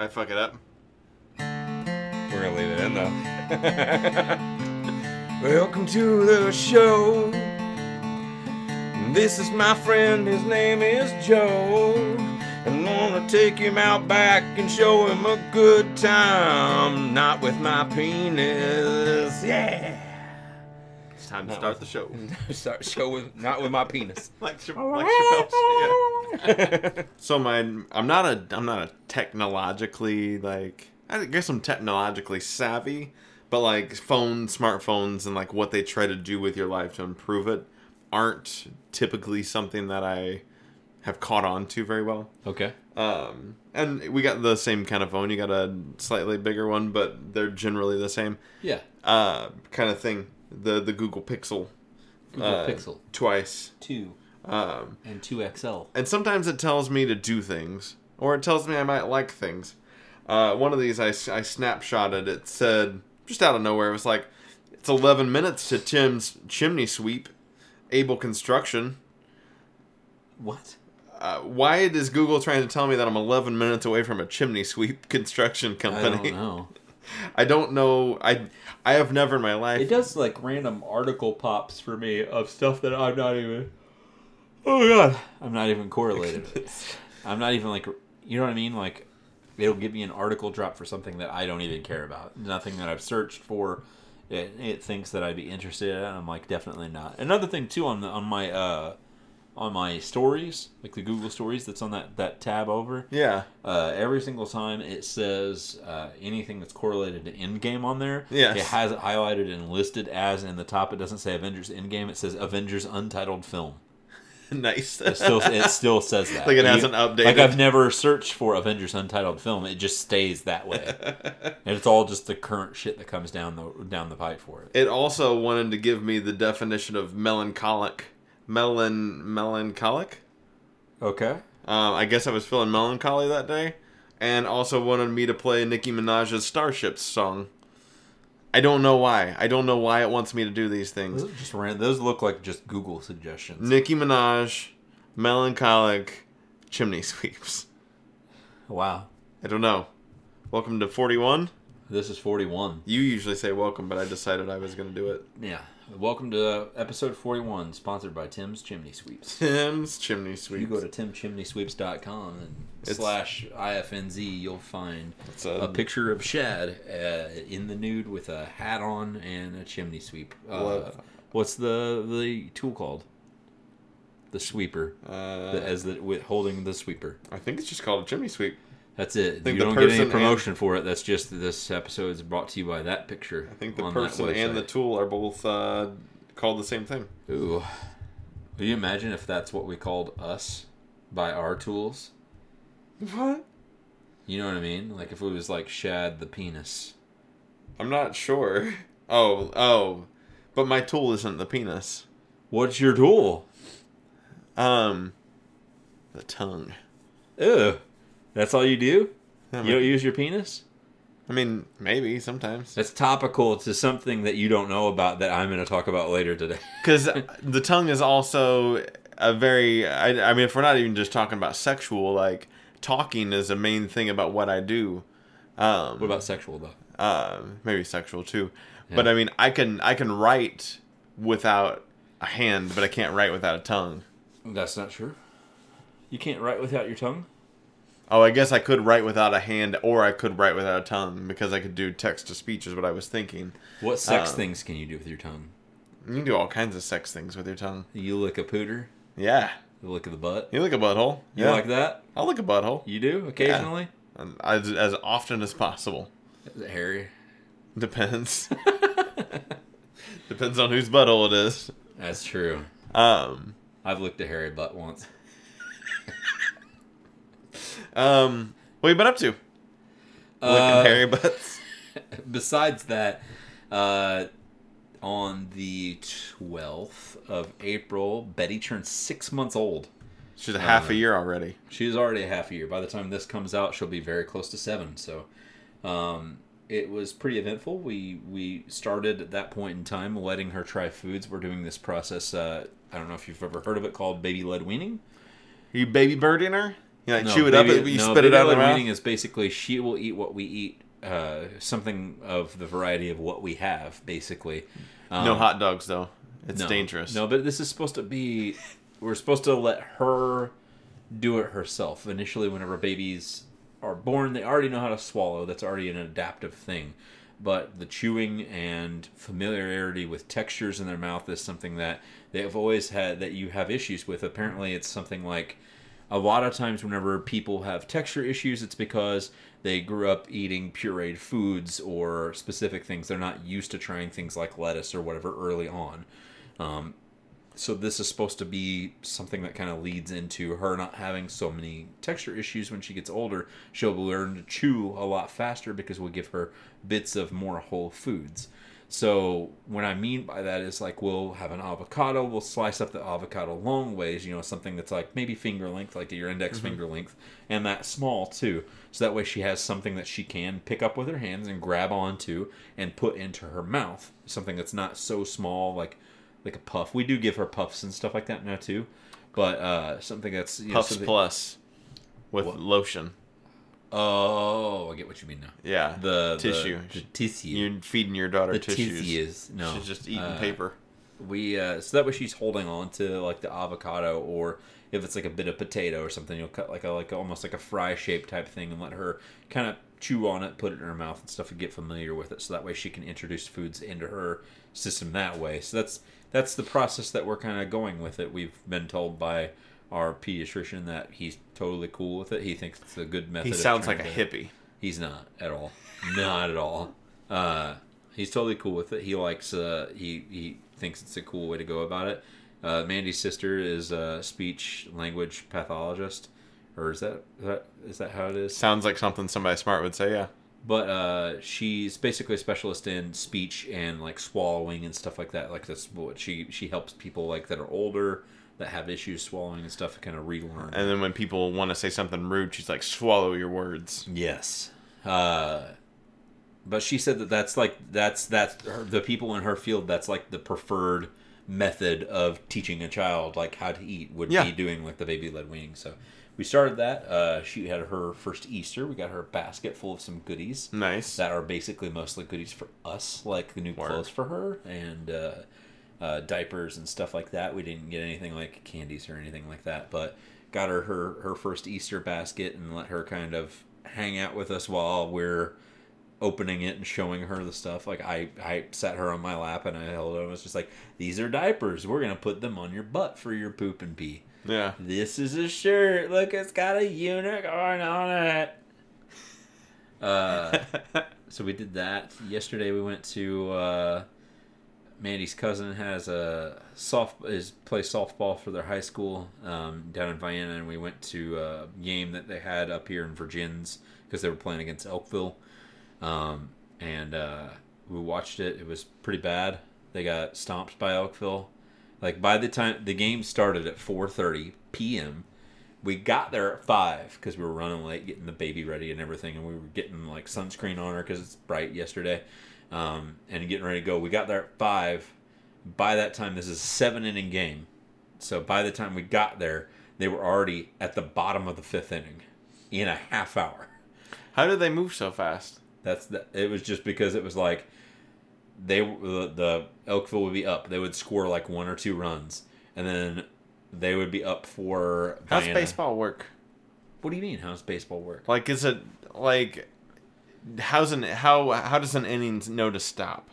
I fuck it up. We're gonna leave it in though. Welcome to the show. This is my friend, his name is Joe. And wanna take him out back and show him a good time. Not with my penis. Yeah. It's time to start the show. Start show with not with my penis. like, like Chappelle's- yeah. So my, I'm not a, I'm not a technologically like, I guess I'm technologically savvy, but like phones, smartphones, and like what they try to do with your life to improve it, aren't typically something that I have caught on to very well. Okay. Um, and we got the same kind of phone. You got a slightly bigger one, but they're generally the same Yeah. uh, kind of thing. The the Google Pixel. Google uh, Pixel twice. two Um, and two XL. and sometimes it tells me to do things, or it tells me I might like things. Uh, one of these I, I snapshotted. It said just out of nowhere. It was like, it's 11 minutes to Tim's chimney sweep, Able Construction. What? Uh, why is Google trying to tell me that I'm 11 minutes away from a chimney sweep construction company? I don't know. I don't know. I I have never in my life. It does like random article pops for me of stuff that I'm not even. Oh god, I'm not even correlated. I'm not even like, you know what I mean? Like, it'll give me an article drop for something that I don't even care about. Nothing that I've searched for. It, it thinks that I'd be interested in. I'm like, definitely not. Another thing too on the on my uh on my stories, like the Google stories that's on that that tab over. Yeah. Uh, every single time it says uh, anything that's correlated to Endgame on there, Yeah. it has it highlighted and listed as in the top. It doesn't say Avengers Endgame. It says Avengers Untitled Film. nice. It still it still says that. Like it hasn't updated. Like I've never searched for Avengers Untitled Film. It just stays that way, and it's all just the current shit that comes down the down the pipe for it. It also wanted to give me the definition of melancholic. Melon melancholic. Okay. Um, I guess I was feeling melancholy that day, and also wanted me to play Nicki Minaj's "Starships" song. I don't know why. I don't know why it wants me to do these things. Those, just ran, those look like just Google suggestions. Nicki Minaj, melancholic, chimney sweeps. Wow. I don't know. Welcome to 41. This is 41. You usually say welcome, but I decided I was going to do it. Yeah. Welcome to episode 41, sponsored by Tim's Chimney Sweeps. Tim's chimney If you go to timchimneysweeps.com and It's- slash IFNZ, you'll find a, a- picture of Shad uh, in the nude with a hat on and a chimney sweep. Uh, What? what's the the tool called? The sweeper. Uh, the, as the with holding the sweeper. I think it's just called a chimney sweep. That's it. You don't get any and- promotion for it. That's just this episode is brought to you by that picture. I think the on person and the tool are both uh, called the same thing. Ooh. Can you imagine if that's what we called us by our tools? What? You know what I mean? Like if it was like Shad the penis. I'm not sure. Oh, oh. But my tool isn't the penis. What's your tool? Um, the tongue. Ew. That's all you do? Yeah, You don't use your penis? I mean, maybe sometimes. That's topical to something that you don't know about that I'm going to talk about later today. Because the tongue is also a very. I, I mean, if we're not even just talking about sexual, like talking is a main thing about what I do. Um, What about sexual though? uh, maybe sexual too. Yeah. But I mean, I can I can write without a hand, but I can't write without a tongue. That's not true. You can't write without your tongue? Oh, I guess I could write without a hand, or I could write without a tongue because I could do text to speech. Is what I was thinking. What sex Um, things can you do with your tongue? You can do all kinds of sex things with your tongue. You lick a pooter? Yeah, You lick the butt? you lick a butthole. You yeah, like that? I'll lick a butthole You do occasionally? And as, as often as possible. Is it hairy? Depends. Depends on whose butthole it is. That's true. Um, I've licked a hairy butt once. um, what have you been up to? Uh, hairy butts. besides that, uh, on the 12th of April, Betty turned six months old. She's a half uh, a year already. She's already a half a year. By the time this comes out, she'll be very close to seven. So, um, it was pretty eventful. We we started at that point in time letting her try foods. We're doing this process. Uh, I don't know if you've ever heard of it called baby led weaning. Are you baby birding her? You like No, chew it up, you no, spit it out led mouth. is basically she will eat what we eat. Uh, something of the variety of what we have, basically. Um, no hot dogs though. It's no. dangerous. No, but this is supposed to be. We're supposed to let her do it herself. Initially, whenever babies are born, they already know how to swallow. That's already an adaptive thing. But the chewing and familiarity with textures in their mouth is something that they have always had that you have issues with. Apparently, it's something like a lot of times whenever people have texture issues, it's because they grew up eating pureed foods or specific things. They're not used to trying things like lettuce or whatever early on. Um, so this is supposed to be something that kind of leads into her not having so many texture issues when she gets older. She'll learn to chew a lot faster because we'll give her bits of more whole foods. So what I mean by that is like we'll have an avocado, we'll slice up the avocado long ways, you know, something that's like maybe finger length, like your index finger length, and that small too. So that way she has something that she can pick up with her hands and grab onto and put into her mouth. Something that's not so small like like a puff. We do give her puffs and stuff like that now too. But uh something that's you know, Puffs something- plus with What? lotion. Oh, I get what you mean now. Yeah. The the- tissue. the, tissue. You're feeding your daughter the tissues. tissues. No, She's just eating uh, paper. we uh, so that way she's holding on to like the avocado or if it's like a bit of potato or something you'll cut like a like almost like a fry shape type thing and let her kind of chew on it put it in her mouth and stuff and get familiar with it so that way she can introduce foods into her system that way so that's that's the process that we're kind of going with it we've been told by our pediatrician that he's totally cool with it he thinks it's a good method He sounds like a hippie. He's not at all. not at all. Uh, he's totally cool with it. He likes. Uh, he he thinks it's a cool way to go about it. Uh, Mandy's sister is a speech language pathologist, or is that is that is that how it is? Sounds like something somebody smart would say. Yeah. But uh, she's basically a specialist in speech and like swallowing and stuff like that. Like that's what she she helps people like that are older that have issues swallowing and stuff to kind of relearn. And then when people want to say something rude, she's like, "Swallow your words." Yes. Uh, but she said that that's like that's that's her, the people in her field. That's like the preferred method of teaching a child like how to eat would Yeah. be doing like the baby led weaning. So we started that. Uh, she had her first Easter. We got her a basket full of some goodies Nice. that are basically mostly goodies for us, like the new Word. clothes for her and uh, uh, diapers and stuff like that. We didn't get anything like candies or anything like that, but got her her, her first Easter basket and let her kind of hang out with us while we're opening it and showing her the stuff. Like I, I sat her on my lap and I held her and was just like, "These are diapers. We're gonna put them on your butt for your poop and pee." yeah. This is a shirt. Look, it's got a unicorn on it. Uh, so we did that yesterday. We went to uh, Mandy's cousin has a soft is plays softball for their high school um, down in Vienna, and we went to a game that they had up here in Vergennes because they were playing against Elkville, um, and uh, we watched it. It was pretty bad. They got stomped by Elkville. Like by the time the game started at 4:30 p.m., we got there at five because we were running late, getting the baby ready and everything, and we were getting like sunscreen on her because it's bright yesterday, um, and getting ready to go. We got there at five. By that time, this is a seven inning game, so by the time we got there, they were already at the bottom of the fifth inning in a half hour. How did they move so fast? That's the, it was just because it was like they the, the Elkville would be up. They would score like one or two runs, and then they would be up for. How's Vienna. baseball work? What do you mean? How's baseball work? Like, is it like how's an how how does an inning know to stop?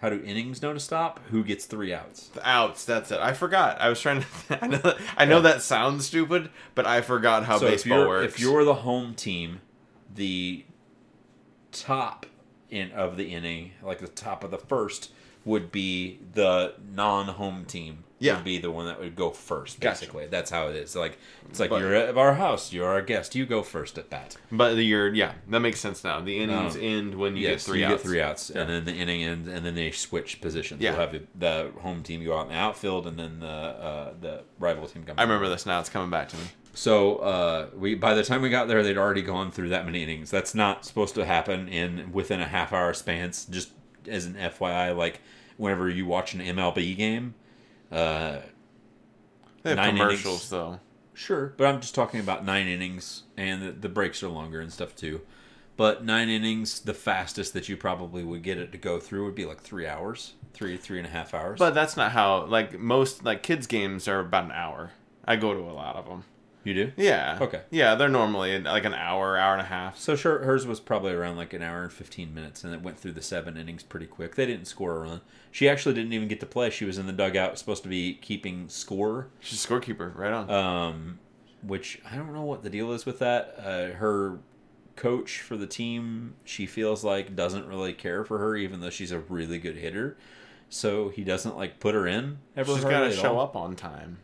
How do innings know to stop? Who gets three outs? The outs. That's it. I forgot. I was trying to. I know. That, I know Yeah. that sounds stupid, but I forgot how so baseball you're, works. if you're the home team, the top in of the inning, like the top of the first, would be the non-home team. Yeah. would be the one that would go first. Gotcha. Basically, that's how it is. Like it's like But- you're at our house. You're our guest. You go first at bat. but you're yeah, that makes sense now. The innings Um, end when you yes, get three you outs. get three outs, and then the inning ends, and then they switch positions. Yeah. You'll have the, the home team go out in the outfield, and then the uh, the rival team come. I remember this now. It's coming back to me. So uh, we by the time we got there, they'd already gone through that many innings. That's not supposed to happen in within a half hour span. Just as an FYI, like whenever you watch an MLB game, uh, They have Nine commercials innings. though. Sure, but I'm just talking about nine innings, and the, the breaks are longer and stuff too. But nine innings, the fastest that you probably would get it to go through would be like three hours, three three and a half hours. But that's not how like most like kids games are about an hour. I go to a lot of them. you do. Yeah. Okay. Yeah, they're normally like an hour, hour and a half. So sure, hers was probably around like an hour and fifteen minutes, and it went through the seven innings pretty quick. They didn't score a run. She actually didn't even get to play. She was in the dugout, supposed to be keeping score. She's a scorekeeper, right on. um, which I don't know what the deal is with that. Uh, her coach for the team, she feels like doesn't really care for her, even though she's a really good hitter. So he doesn't like put her in ever. She's got to show all. up on time.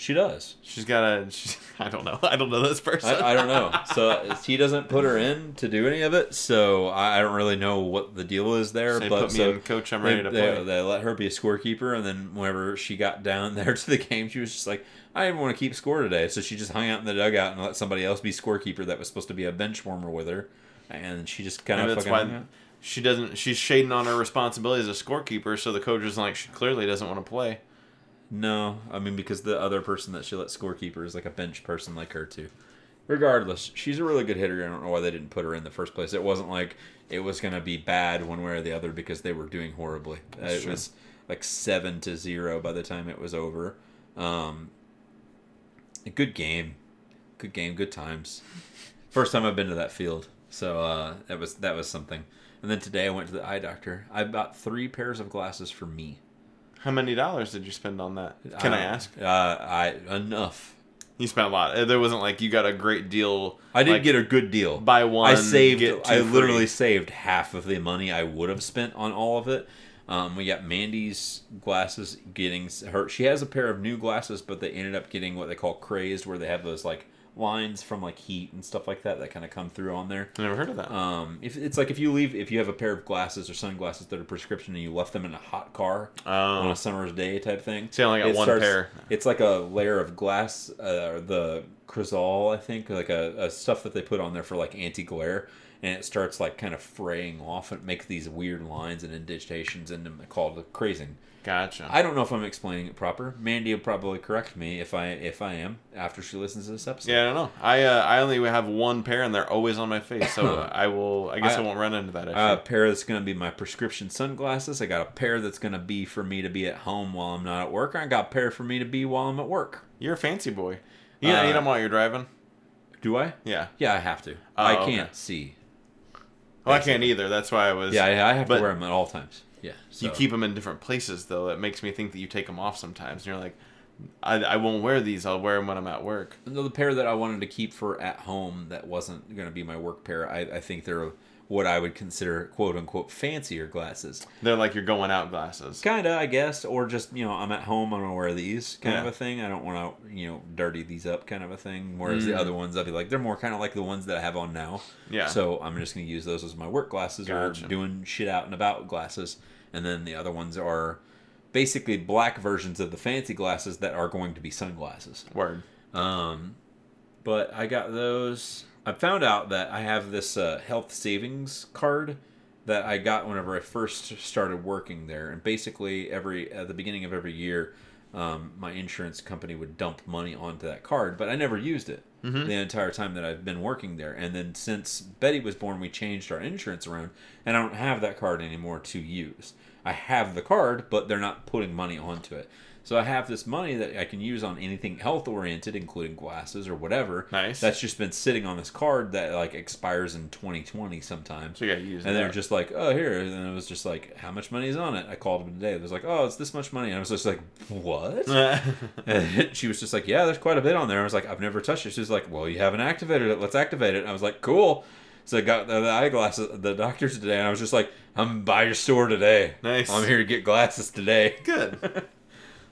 She does. She's got to. I don't know. I don't know this person. I, I don't know. So he doesn't put her in to do any of it. So I I don't really know what the deal is there. Say, but put me so in, coach. I'm they, ready to they, play. they let her be a scorekeeper, and then whenever she got down there to the game, she was just like, "I didn't want to keep score today," so she just hung out in the dugout and let somebody else be scorekeeper that was supposed to be a bench warmer with her, and she just kind Maybe of that's fucking. why she doesn't. She's shading on her responsibility as a scorekeeper. So the coach is like, she clearly doesn't want to play. No, I mean because the other person that she let scorekeeper is like a bench person like her too. Regardless, she's a really good hitter. I don't know why they didn't put her in the first place. It wasn't like it was going to be bad one way or the other because they were doing horribly. That's it true. was like seven to zero by the time it was over. Um, a good game, good game, good times. First time I've been to that field, so uh, that was that was something. And then today I went to the eye doctor. I bought three pairs of glasses for me. How many dollars did you spend on that? Can I Uh, ask? Uh, I enough. You spent a lot. Uh, There wasn't like you got a great deal. I did like, get a good deal. buy one. I saved. I free. literally saved half of the money I would have spent on all of it. Um, we got Mandy's glasses getting her. She has a pair of new glasses, but they ended up getting what they call crazed, where they have those like lines from like heat and stuff like that that kind of come through on there. I never heard of that. Um, if it's like if you leave, if you have a pair of glasses or sunglasses that are prescription and you left them in a hot car on Oh, a summer's day type thing. I only got one pair. It's like a layer of glass, uh, or the Crizal, I think, like a, a stuff that they put on there for like anti glare, and it starts like kind of fraying off and makes these weird lines and indentations in them called crazing. gotcha. I don't know if I'm explaining it proper. Mandy will probably correct me if I if I am after she listens to this episode. yeah, I don't know. I uh, I only have one pair, and they're always on my face. So I will. I guess I, I- won't run into that issue. A pair that's going to be my prescription sunglasses. I got a pair that's going to be for me to be at home while I'm not at work. I got a pair for me to be while I'm at work. You're a fancy boy. You Uh, eat them while you're driving. Do I? Yeah. Yeah, I have to. Oh, I can't see. Well, I can't either. That's why I was. Yeah, I, I have but to wear them at all times. Yeah. You keep them in different places, though. It makes me think that you take them off sometimes. And you're like, I, I won't wear these. I'll wear them when I'm at work. the pair that I wanted to keep for at home that wasn't going to be my work pair. I, I think they're what I would consider quote unquote fancier glasses. They're like your going out glasses. Kinda, I guess, or just you know, I'm at home, I'm gonna wear these kind of a thing. I don't want to you know dirty these up kind of a thing. Whereas the Mm. other ones, I'd be like, they're more kind of like the ones that I have on now. Yeah. So I'm just gonna use those as my work glasses Gotcha. or doing shit out and about glasses, and then the other ones are basically black versions of the fancy glasses that are going to be sunglasses. Word. Um, but I got those. I found out that I have this uh, health savings card that I got whenever I first started working there, and basically every at the beginning of every year, um, my insurance company would dump money onto that card, but I never used it the entire time that I've been working there. And then since Betty was born, we changed our insurance around, and I don't have that card anymore to use. I have the card, but they're not putting money onto it. So I have this money that I can use on anything health oriented, including glasses or whatever. Nice. That's just been sitting on this card that like expires in 2020 sometimes. So gotta use And they're just like, oh, here. And it was just like, how much money is on it? I called them today. It was like, oh, it's this much money. And I was just like, what? And she was just like, yeah, there's quite a bit on there. I was like, I've never touched it. She was like, well, you haven't activated it. Let's activate it. And I was like, cool. So I got the, the eyeglasses, the doctor's today, and I was just like, I'm by your store today. Nice. I'm here to get glasses today. Good.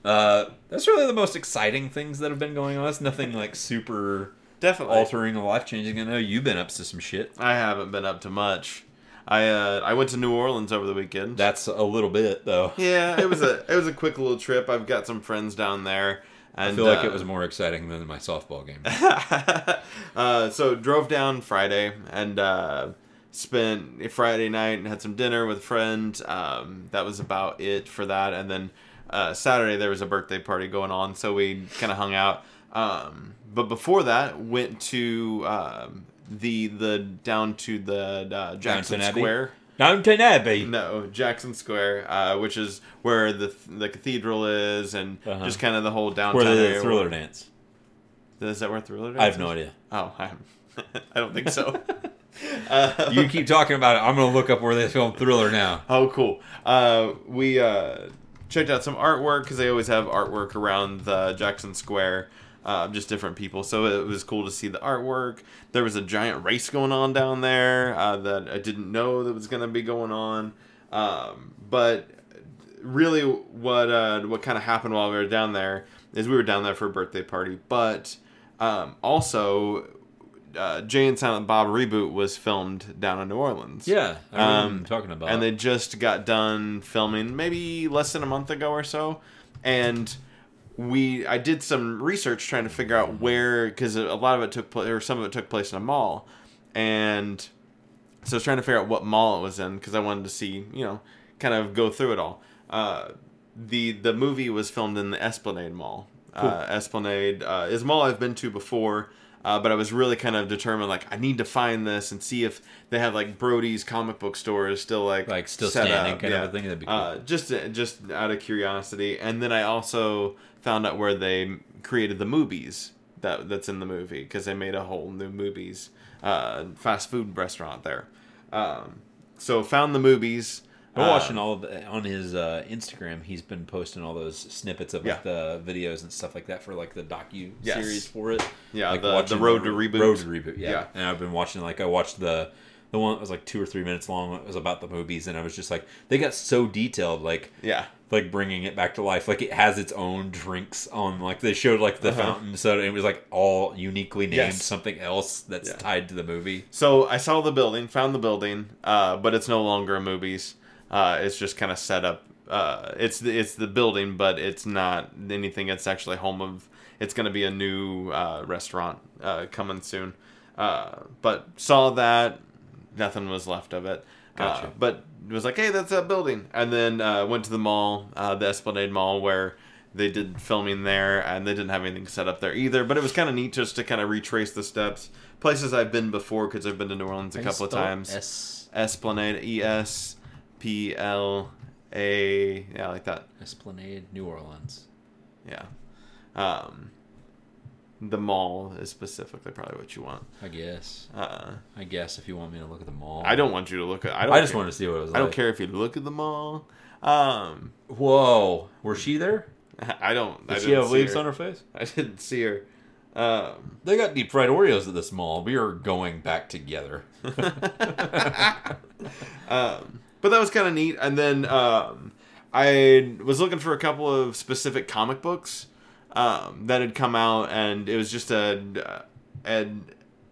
Uh, that's really the most exciting things that have been going on. That's nothing like super Definitely. altering or life changing. I know you've been up to some shit. I haven't been up to much. I uh, I went to New Orleans over the weekend. That's a little bit though. yeah, it was a it was a quick little trip. I've got some friends down there. And, I feel like uh, it was more exciting than my softball game. uh, so drove down Friday and uh, spent a Friday night and had some dinner with a friend. Um, that was about it for that. And then uh, Saturday there was a birthday party going on, so we kind of hung out. Um, but before that, went to um, the the down to the uh, Jackson Downton Abbey? Square. Downton Abbey. No, Jackson Square, uh, which is where the the cathedral is, and Uh-huh. just kind of the whole downtown Where the area. thriller dance. Is that where Thriller? I have Dance no idea. Oh, I, I don't think so. uh, You keep talking about it. I'm gonna look up where they filmed Thriller now. Oh, cool. Uh, we uh, checked out some artwork because they always have artwork around the Jackson Square. Uh, just different people, so it was cool to see the artwork. There was a giant race going on down there uh, that I didn't know that was going to be going on. Um, but really, what uh, what kind of happened while we were down there is we were down there for a birthday party, but um, also uh, Jay and Silent Bob reboot was filmed down in New Orleans. Yeah, I Um, talking about. and they just got done filming maybe less than a month ago or so. And we i did some research trying to figure out where because a lot of it took place or some of it took place in a mall. And so i was trying to figure out what mall it was in because i wanted to see you know kind of go through it all. Uh, the the movie was filmed in the esplanade mall. Uh, esplanade uh, is a mall i've been to before uh, but I was really kind of determined, like I need to find this and see if they have like Brodie's comic book store is still like Like, still set standing up. kind of a thing? That'd be cool. Uh, just just out of curiosity, and then I also found out where they created the Mooby's that that's in the movie because they made a whole new Mooby's uh, fast food restaurant there. Um, so found the Mooby's. I'm uh, watching all of the, on his uh, Instagram. He's been posting all those snippets of like, Yeah. the videos and stuff like that for like the docu Yes. series for it. Yeah, like the- the Road to Reboot. Road to reboot. Yeah. Yeah. and I've been watching like I watched the the one that was like two or three minutes long. It was about the Mooby's, and I was just like, they got so detailed, like Yeah. like bringing it back to life. Like it has its own drinks on. Like they showed like the Uh-huh. fountain soda. It was like all uniquely named Yes. something else that's Yeah. tied to the movie. So I saw the building, found the building, uh, but it's no longer a Mooby's. Uh, it's just kind of set up. Uh, it's the, it's the building, but it's not anything. It's actually home of. It's going to be a new uh, restaurant uh, coming soon. Uh, but saw that nothing was left of it. Gotcha. Uh, but it was like, hey, that's that building, and then uh, went to the mall, uh, the Esplanade Mall, where they did filming there, and they didn't have anything set up there either. But it was kind of neat just to kind of retrace the steps, places I've been before because I've been to New Orleans a couple of times. S Esplanade, E S P L A, yeah, I like that. Esplanade, New Orleans. Yeah. Um, the mall is specifically probably what you want. I guess. Uh, I guess if you want me to look at the mall. I don't want you to look at. I don't. I just care. wanted to see what it was I don't care if you look at the mall. Um, Whoa, was she there? I don't. I Did she didn't have see leaves her. on her face? I didn't see her. Um, They got deep fried Oreos at this mall. We are going back together. um, but that was kind of neat. And then um, I was looking for a couple of specific comic books um, that had come out, and it was just a, a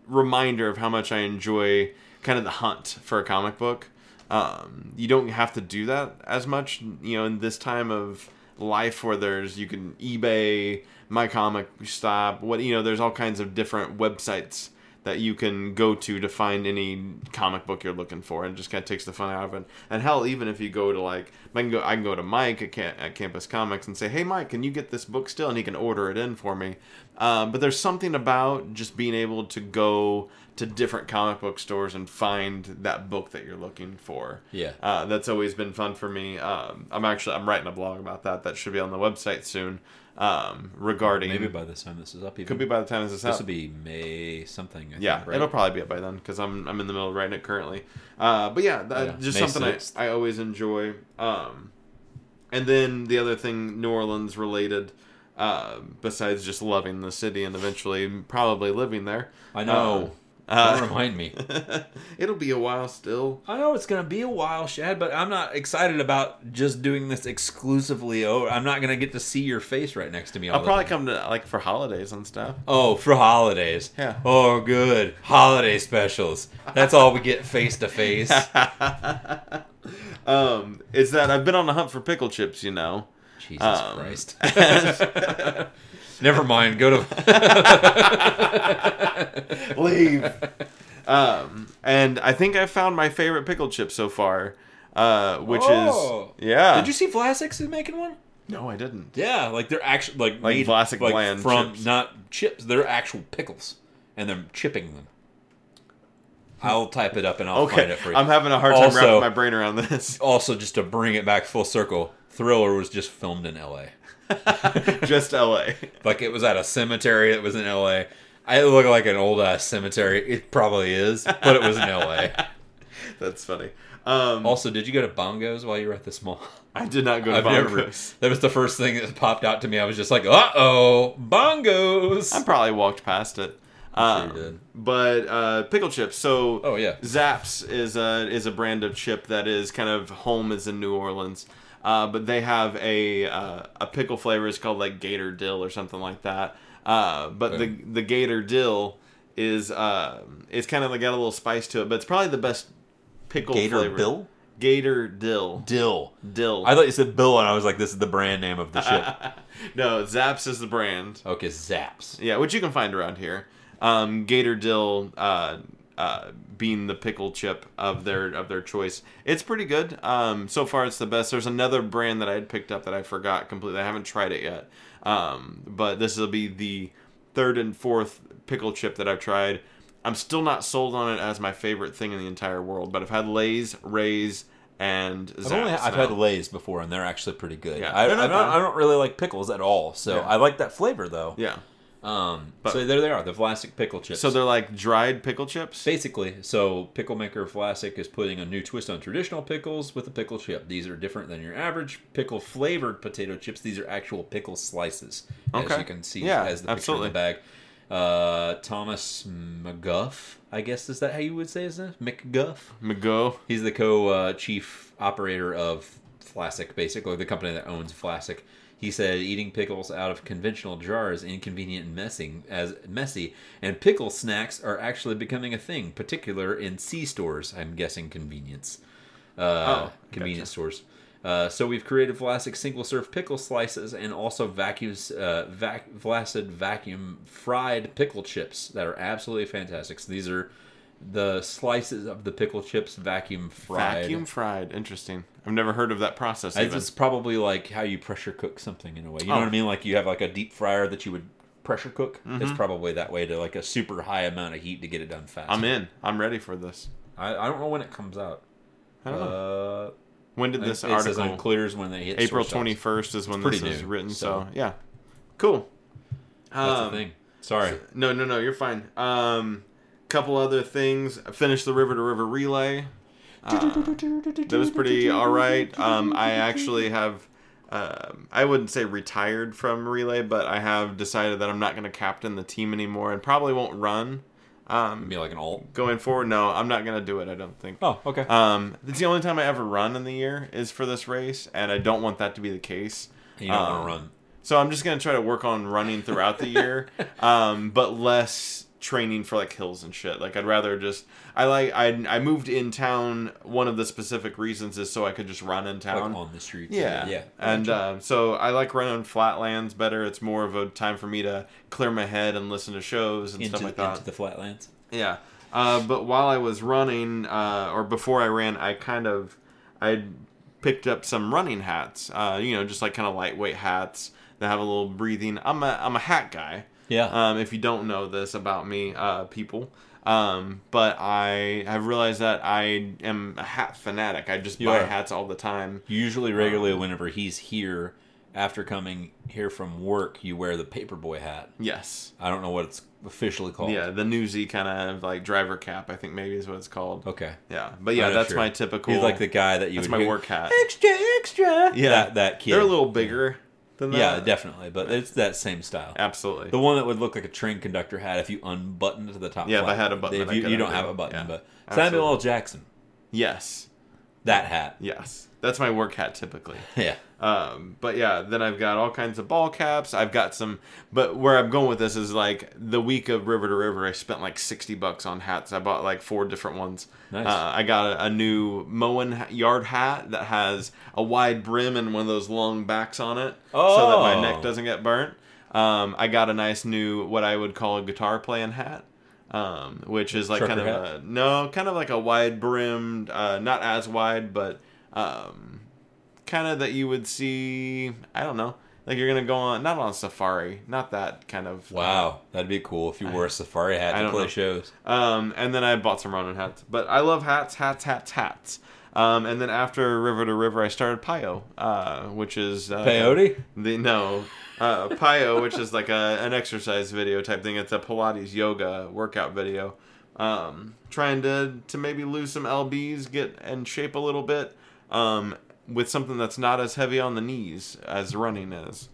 reminder of how much I enjoy kind of the hunt for a comic book. Um, you don't have to do that as much, you know, in this time of life where there's you can eBay, my comic stop, what you know, there's all kinds of different websites that you can go to to find any comic book you're looking for, and just kind of takes the fun out of it. And hell, even if you go to like, I can go, I can go to Mike at, Cam- at Campus Comics and say, "Hey, Mike, can you get this book still?" And he can order it in for me. Um, but there's something about just being able to go to different comic book stores and find that book that you're looking for. Yeah. Uh, that's always been fun for me. Um, I'm actually I'm writing a blog about that. That should be on the website soon. Um, regarding Maybe by this time this is up. Even. could be by the time this is up. This will be May something. I Yeah, think, right? it'll probably be up by then because I'm I'm in the middle of writing it currently. Uh, but yeah, that, Yeah, just May something I, I always enjoy. Um, and then the other thing, New Orleans related, uh, besides just loving the city and eventually probably living there. I know. Uh, Don't remind me. it'll be a while still. I know it's gonna be a while, Shad, but I'm not excited about just doing this exclusively. Oh, I'm not gonna get to see your face right next to me. All I'll the probably time. come to like for holidays and stuff. Oh, for holidays. Yeah. Oh, good. Holiday specials. That's all we get face to face. um, is that I've been on the hunt for pickle chips, you know. Jesus Um, Christ. Never mind. Go to. Leave. um, and I think I found my favorite pickle chip so far, uh, which Oh. is yeah. Did you see Vlasics is making one? No, I didn't. Yeah, like they're actually like Like made Vlasic like, bland from chips. not chips. They're actual pickles, and they're chipping them. I'll type it up and I'll find it for you. I'm having a hard time Also- wrapping my brain around this. also, just to bring it back full circle, Thriller was just filmed in L.A. Just L.A. Like it was at a cemetery that was in L.A. I look like an old ass cemetery. It probably is, but it was in L.A. That's funny. Um, Also, did you go to Bongos while you were at this mall? I did not go to I've never. Bongos. That was the first thing that popped out to me. I was just like, "Uh oh, Bongos!" I probably walked past it. I'm sure Um, did. But uh, pickle chips. So Oh, yeah. Zapp's is a is a brand of chip that is kind of home is in New Orleans. Uh, but they have a uh, a pickle flavor. It's called like Gator Dill or something like that. Uh, but Okay. the the Gator Dill is uh, it's kind of like got a little spice to it. But it's probably the best pickle Gator flavor. Bill? Gator Dill. Dill. Dill. I thought you said Bill, and I was like, "This is the brand name of the ship." no, Zapp's is the brand. okay, Zapp's. Yeah, which you can find around here. Um, Gator Dill uh, uh, being the pickle chip of their of their choice. It's pretty good. Um, so far, it's the best. There's another brand that I had picked up that I forgot completely. I haven't tried it yet. Um, but this will be the third and fourth pickle chip that I've tried. I'm still not sold on it as my favorite thing in the entire world. But I've had Lay's, Ray's, and. I've only I've had Lay's before, and they're actually pretty good. Yeah, I, I, don't. I don't really like pickles at all, so Yeah. I like that flavor though. Yeah. Um, But- so there they are, the Vlasic pickle chips. So they're like dried pickle chips. Basically, so pickle maker Vlasic is putting a new twist on traditional pickles with a pickle chip. These are different than your average pickle flavored potato chips. These are actual pickle slices, as you can see Yeah, as the absolutely. picture in the bag. Uh, Thomas McGuff, I guess is that how you would say his name? McGuff. Mago. He's the co-chief operator of Vlasic, basically the company that owns Vlasic. He said eating pickles out of conventional jars inconvenient and messy, as messy, and pickle snacks are actually becoming a thing, particular in C stores. I'm guessing convenience, uh, Oh, convenience stores. Uh, so we've created Vlasic single-serve pickle slices and also vacuums, uh, vac- Vlasic vacuum fried pickle chips that are absolutely fantastic. So these are the slices of the pickle chips vacuum fried. Vacuum fried. Interesting. I've never heard of that process. It's Even. it's probably like how you pressure cook something in a way. You know Oh. what I mean? Like you have like a deep fryer that you would pressure cook. It's Mm-hmm. probably that way to like a super high amount of heat to get it done fast. I'm in. I'm ready for this. I, I don't know when it comes out. I don't know. Uh, When did this it says on article? clears when they hit April store twenty shelves. first is when Pretty this is written. So, so- yeah, cool. That's Um, the thing. Sorry. No, no, no. You're fine. Um, couple other things. Finish the river to river relay. Uh, that was pretty all right. Um, I actually have. Um, I wouldn't say retired from relay, but I have decided that I'm not going to captain the team anymore, and probably won't run. Um, Be like an alt. going forward, no, I'm not going to do it. I don't think. Oh, okay. Um, it's the only time I ever run in the year is for this race, and I don't want that to be the case. you don't um, want to run. So I'm just gonna try to work on running throughout the year, um, but less training for like hills and shit. Like I'd rather just I like I I moved in town. One of the specific reasons is so I could just run in Like town. on the street. yeah, Yeah. And uh, so I like running flatlands better. It's more of a time for me to clear my head and listen to shows and into, stuff like that. into the flatlands. Yeah. Uh, but while I was running, uh, or before I ran, I kind of, I picked up some running hats. Uh, you know, just like kind of lightweight hats that have a little breathing. I'm a, I'm a hat guy. Yeah. Um, if you don't know this about me, uh, people. Um, but I have realized that I am a hat fanatic. I just You buy are. hats all the time. Usually, regularly, whenever he's here, after coming here from work, you wear the paperboy hat. Yes. I don't know what it's officially called. Yeah, the newsy kind of like driver cap. I think maybe is what it's called. Okay. Yeah, but yeah, that's sure. my typical. He's like the guy that you That's my hear, work hat. Extra, extra. Yeah, That, that kid. They're a little bigger than that. Yeah, definitely. But it's that same style. Absolutely. The one that would look like a train conductor hat if you unbuttoned to the top. Yeah, if I had a button If you, you don't have a button, Yeah, but. Samuel L. Jackson, yes. that hat. Yes. That's my work hat typically. Yeah. Um, but yeah, then I've got all kinds of ball caps. I've got some, but where I'm going with this is like the week of River to River, I spent like 60 bucks on hats. I bought like four different ones. Nice. Uh, I got a, a new Moen yard hat that has a wide brim and one of those long backs on it so that my Oh. neck doesn't get burnt. Um, I got a nice new, what I would call a guitar playing hat. Um, which is like Trucker kind of hat? a no, kind of like a wide brimmed, uh, not as wide, but um, kind of that you would see. I don't know. Like you're gonna go on not on safari, not that kind of. Wow, that'd be cool if you wore a safari hat to play know. shows. Um, and then I bought some Ronin hats. But I love hats, hats, hats, hats. Um, and then after River to River, I started PiYo, uh, which is uh, Peyote? The no, uh, PiYo, which is like a an exercise video type thing. It's a Pilates yoga workout video. Um, trying to to maybe lose some lbs, get in shape a little bit, um, with something that's not as heavy on the knees as running is,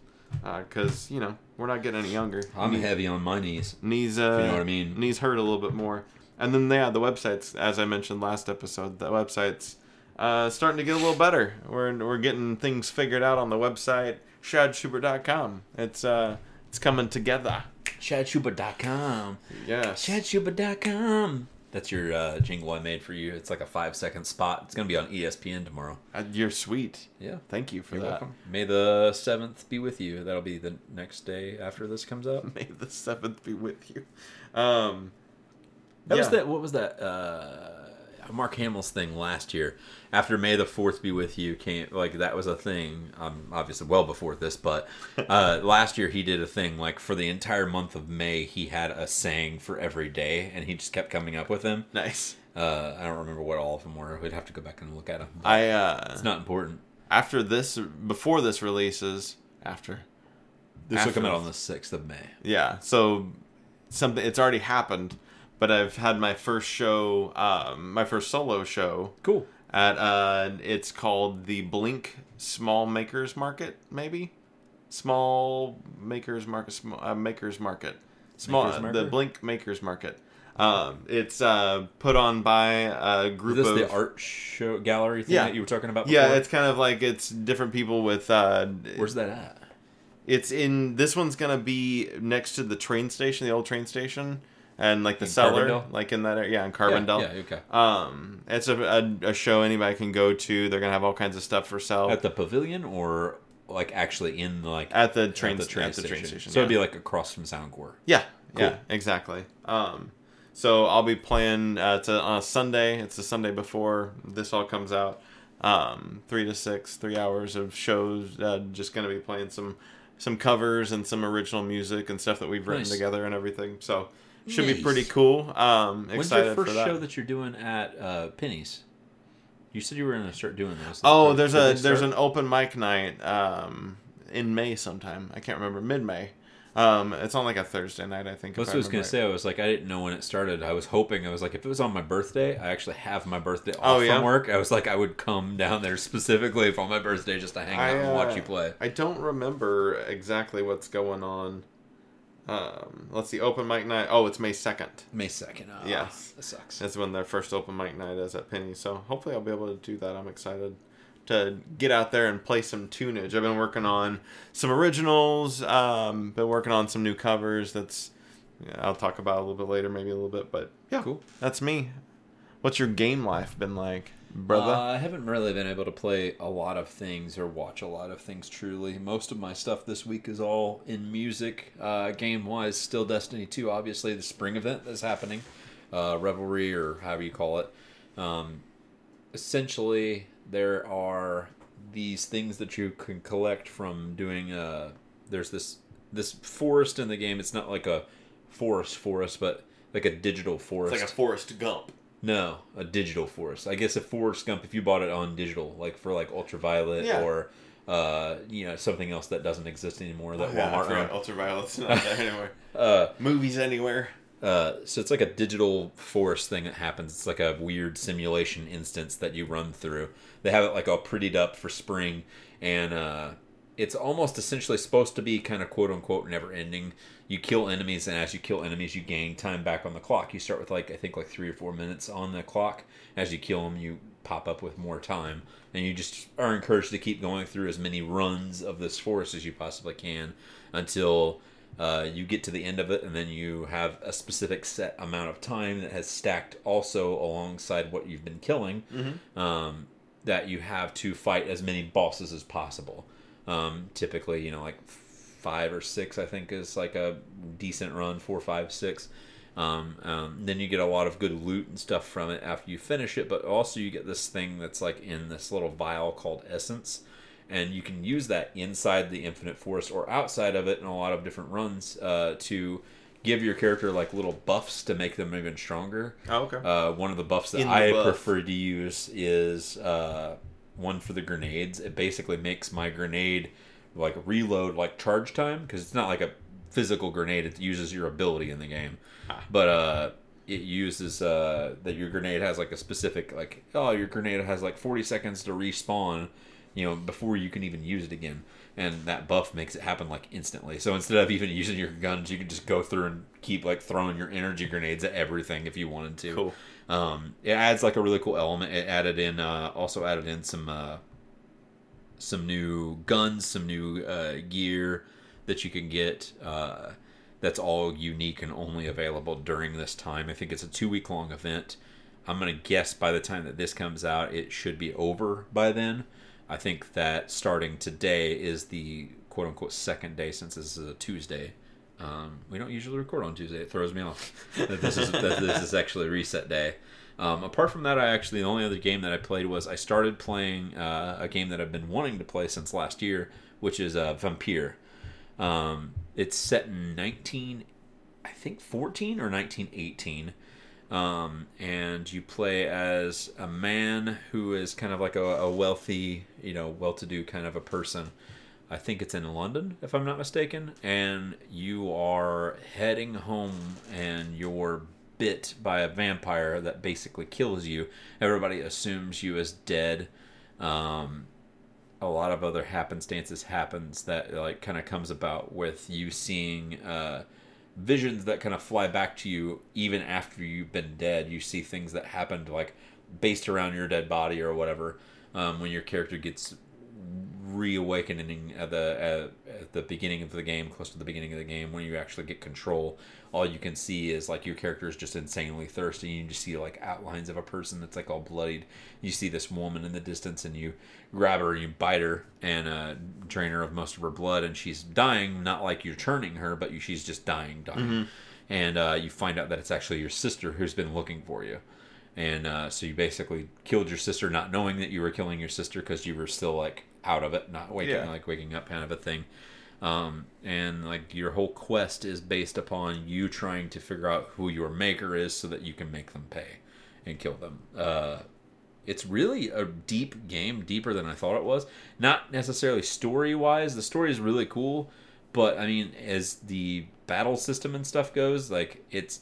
because you know we're not getting any younger. I'm Knee- heavy on my knees. knees uh you know what I mean. knees hurt a little bit more and then yeah the websites as i mentioned last episode the websites uh starting to get a little better we're, we're getting things figured out on the website shadschubert.com it's uh it's coming together ShadSchubert.com. yes ShadSchubert.com. That's your uh, jingle I made for you. It's like a five second spot. It's going to be on ESPN tomorrow. Uh, you're sweet Yeah. thank you for You're that welcome. May the 7th be with you. That'll be the next day after this comes out. may the seventh be with you um That was yeah. that. What was that? Uh, Mark Hamill's thing last year. After May the Fourth be with you, came like that was a thing. Um, obviously well before this, but uh, last year he did a thing like for the entire month of May, he had a saying for every day, and he just kept coming up with them. nice Uh, I don't remember what all of them were. We'd have to go back and look at them. i uh It's not important. after this before this releases after This will come out on the sixth of May. Yeah, so something it's already happened, but I've had my first show, um, my first solo show Cool. at uh, it's called the Blink Small Makers Market, maybe Small Makers Market, sm- uh, Makers Market, small Makers the Blink Makers Market. Um, it's uh, put on by a group Is this of the art show gallery thing Yeah. that you were talking about? Before? yeah, it's kind of like it's different people with uh, Where's that at? It's in this one's gonna be next to the train station, the old train station, and like the In cellar, Carbondale? like in that area. Yeah, in Carbondale. Yeah, yeah, okay. Um, it's a, a, a show anybody can go to. They're gonna have all kinds of stuff for sale At the pavilion or like actually in like at the train, at the train at the station. train station. So yeah. it'd be like across from Soundcore. yeah, yeah, exactly. Um, so I'll be playing. Uh, it's a, on a Sunday. It's the Sunday before this all comes out. Um, three to six, three hours of shows. Uh, just gonna be playing some some covers and some original music and stuff that we've written Nice. together and everything. So should be pretty cool. Um, When's your first for that. show that you're doing at uh, Penny's? You said you were going to start doing those. oh, there's a there's an open mic night um, in May sometime. I can't remember mid May. Um, it's on like a Thursday night, I think. That's what I was gonna right. say. I was like, I didn't know when it started. I was hoping. I was like, if it was on my birthday, I actually have my birthday off Oh, yeah? from work. I was like, I would come down there specifically for my birthday just to hang out I, and watch uh, you play. I don't remember exactly what's going on. Um, let's see, open mic night. Oh, it's May second. May second. Oh, Yes. that sucks. That's when their first open mic night is at Penny. So hopefully I'll be able to do that. I'm excited to get out there and play some tunage. I've been working on some originals. Um, been working on some new covers. That's yeah, I'll talk about a little bit later, maybe a little bit. But yeah, Cool. That's me. What's your game life been like, brother? Uh, I haven't really been able to play a lot of things or watch a lot of things truly. Most of my stuff this week is all in music. Uh, game wise, still Destiny 2, obviously, the spring event that's happening. Uh, Revelry, or however you call it. Um, essentially, there are these things that you can collect from doing. Uh, there's this this forest in the game. It's not like a forest forest, but like a digital forest. it's like a Forrest Gump. No, a digital forest. I guess a Forrest Gump if you bought it on digital, like for like ultraviolet Yeah. or uh, you know something else that doesn't exist anymore that Oh, yeah, Walmart forgot. Ultraviolet's not there anywhere. Uh, Movies anywhere. uh, so it's like a digital forest thing that happens. It's like a weird simulation instance that you run through. They have it like all prettied up for spring, and uh, it's almost essentially supposed to be kind of quote unquote never ending. You kill enemies, and as you kill enemies, you gain time back on the clock. You start with like I think like three or four minutes on the clock. As you kill them, you pop up with more time, and you just are encouraged to keep going through as many runs of this forest as you possibly can until uh, you get to the end of it, and then you have a specific set amount of time that has stacked also alongside what you've been killing. Um, that you have to fight as many bosses as possible. Um, typically, you know, like five or six, I think, is like a decent run. Four, five, six. Um, um, then you get a lot of good loot and stuff from it after you finish it, but also you get this thing that's like in this little vial called essence, and you can use that inside the Infinite Forest or outside of it in a lot of different runs uh, to give your character like little buffs to make them even stronger. Oh, okay. Uh, one of the buffs that the I buff. prefer to use is uh, one for the grenades. It basically makes my grenade like reload like charge time because it's not like a physical grenade. It uses your ability in the game, Ah. but uh, it uses uh, that your grenade has like a specific like oh your grenade has like forty seconds to respawn, you know before you can even use it again. And that buff makes it happen like instantly. So instead of even using your guns, you can just go through and keep like throwing your energy grenades at everything if you wanted to. Cool. Um, it adds like a really cool element. It added in, uh, also added in some, uh, some new guns, some new uh, gear that you can get. Uh, that's all unique and only available during this time. I think it's a two week long event. I'm gonna guess by the time that this comes out, it should be over by then. I think that starting today is the quote unquote second day since this is a Tuesday. Um, we don't usually record on Tuesday. It throws me off that this is that this is actually reset day. Um, apart from that, I actually the only other game that I played was I started playing uh, a game that I've been wanting to play since last year, which is uh, Vampire. Um, it's set in 19, I think 14 or 1918. Um, and you play as a man who is kind of like a, a wealthy, you know, well-to-do kind of a person. I think it's in London, if I'm not mistaken. And you are heading home, and you're bit by a vampire that basically kills you. Everybody assumes you as dead. Um, a lot of other happenstances happens that like kind of comes about with you seeing uh, visions that kind of fly back to you even after you've been dead. You see things that happened like based around your dead body or whatever. Um, when your character gets reawakening at the at, at the beginning of the game, close to the beginning of the game, when you actually get control, all you can see is like your character is just insanely thirsty. You just see like outlines of a person that's like all bloodied. You see this woman in the distance, and you grab her, you bite her, and uh, drain her of most of her blood, and she's dying. Not like you're turning her, but you, she's just dying, dying. And uh, you find out that it's actually your sister who's been looking for you. And uh, so you basically killed your sister, not knowing that you were killing your sister because you were still like out of it, not waking Yeah. like waking up, kind of a thing. Um, and like your whole quest is based upon you trying to figure out who your maker is, so that you can make them pay and kill them. Uh, it's really a deep game, deeper than I thought it was. Not necessarily story wise. The story is really cool, but I mean, as the battle system and stuff goes, like it's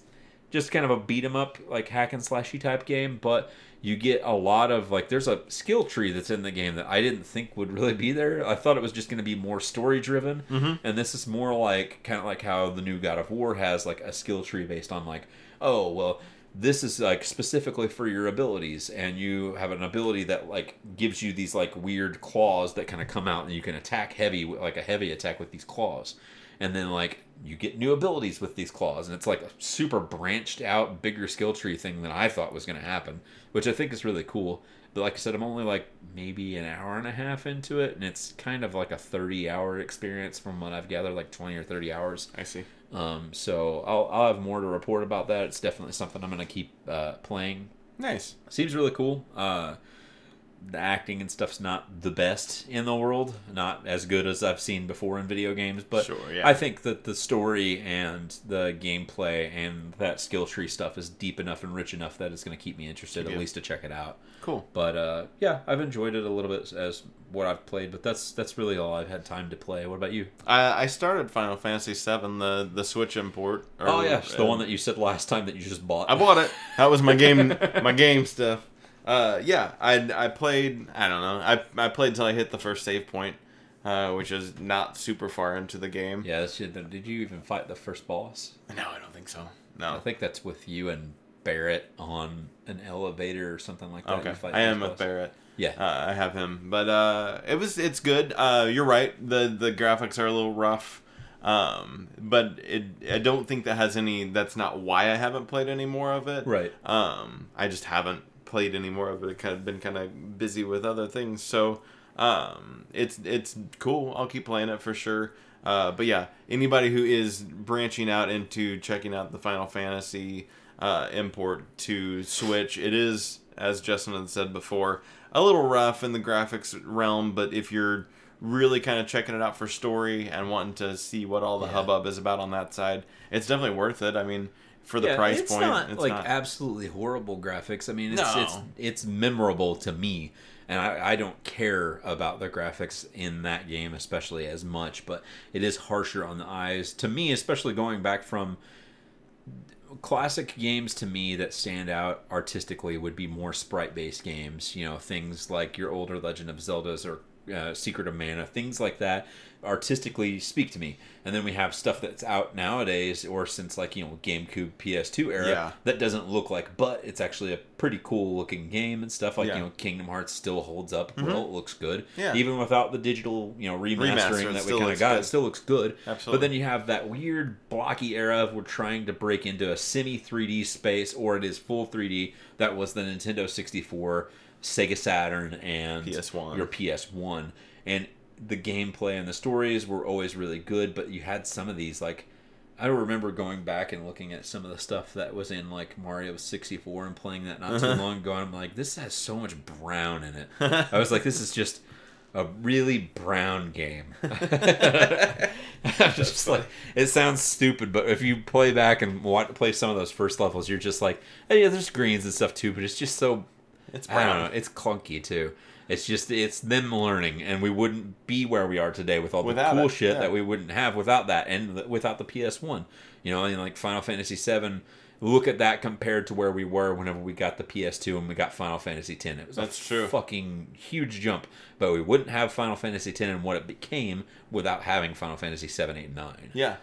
just kind of a beat 'em up, like hack and slashy type game. But you get a lot of like, there's a skill tree that's in the game that I didn't think would really be there. I thought it was just going to be more story driven, Mm-hmm. and this is more like kind of like how the new God of War has like a skill tree based on like, oh well this is like specifically for your abilities and you have an ability that like gives you these like weird claws that kind of come out and you can attack heavy like a heavy attack with these claws and then like you get new abilities with these claws and it's like a super branched out bigger skill tree thing than i thought was going to happen which i think is really cool but like i said i'm only like maybe an hour and a half into it and it's kind of like a 30 hour experience from what i've gathered like 20 or 30 hours I see. um, so I'll, I'll have more to report about that. It's definitely something I'm going to keep uh, playing. Nice. Seems really cool. Uh, the acting and stuff's not the best in the world, not as good as I've seen before in video games, but Sure, yeah. I think that the story and the gameplay and that skill tree stuff is deep enough and rich enough that it's going to keep me interested, at least to check it out. Cool. But uh, yeah, I've enjoyed it a little bit as what I've played, but that's that's really all I've had time to play. What about you? I, I started Final Fantasy VII, the the Switch import. or- oh yeah, the one that you said last time that you just bought. I bought it. That was my game. my game stuff. Uh, yeah, I I played. I don't know. I I played until I hit the first save point, uh, which is not super far into the game. Yeah. Did you even fight the first boss? No, I don't think so. No, I think that's with you and Barrett on an elevator or something like that. Okay. Fight I am with boss. Barrett. Yeah. Uh, I have him, but uh, it was it's good. Uh, you're right. the The graphics are a little rough, um, but it I don't think that has any. That's not why I haven't played any more of it. Right. Um, I just haven't played any more of it. Kind of been kind of busy with other things. So um, it's it's cool. I'll keep playing it for sure. Uh, but yeah, anybody who is branching out into checking out the Final Fantasy uh, import to Switch, it is as Justin had said before, a little rough in the graphics realm. But if you're really kind of checking it out for story and wanting to see what all the Yeah. hubbub is about on that side, it's definitely worth it. I mean, for the price it's point, not it's like not. absolutely horrible graphics. I mean, it's No. it's it's memorable to me, and I, I don't care about the graphics in that game especially as much, but it is harsher on the eyes to me, especially going back from classic games to me that stand out artistically would be more sprite based games you know things like your older legend of zeldas or uh, secret of mana things like that artistically speak to me and then we have stuff that's out nowadays or since like you know gamecube ps2 era Yeah. that doesn't look like but it's actually a pretty cool looking game and stuff like Yeah. you know kingdom hearts still holds up well it looks good Yeah. even without the digital you know remastering Remaster, that we kind of got good. it still looks good Absolutely. but then you have that weird blocky era of we're trying to break into a semi 3D space, or it is full 3D. That was the Nintendo 64, Sega Saturn, and PS1. Your PS1, and the gameplay and the stories were always really good. But you had some of these like. I remember going back and looking at some of the stuff that was in like Mario 64 and playing that not too uh-huh. long ago. And I'm like, this has so much brown in it. I was like, this is just a really brown game. I'm just like, it sounds stupid, but if you play back and watch, play some of those first levels, you're just like, hey, yeah, there's greens and stuff too, but it's just so, It's I don't know, it's clunky too. It's just, it's them learning, and we wouldn't be where we are today with all the cool it, shit yeah. that we wouldn't have without that, and the, without the PS1. You know, and like Final Fantasy Seven. Look at that compared to where we were whenever we got the PS2 and we got Final Fantasy X. It was That's a true. fucking huge jump, but we wouldn't have Final Fantasy X and what it became without having Final Fantasy 7, 8, 9. Yeah,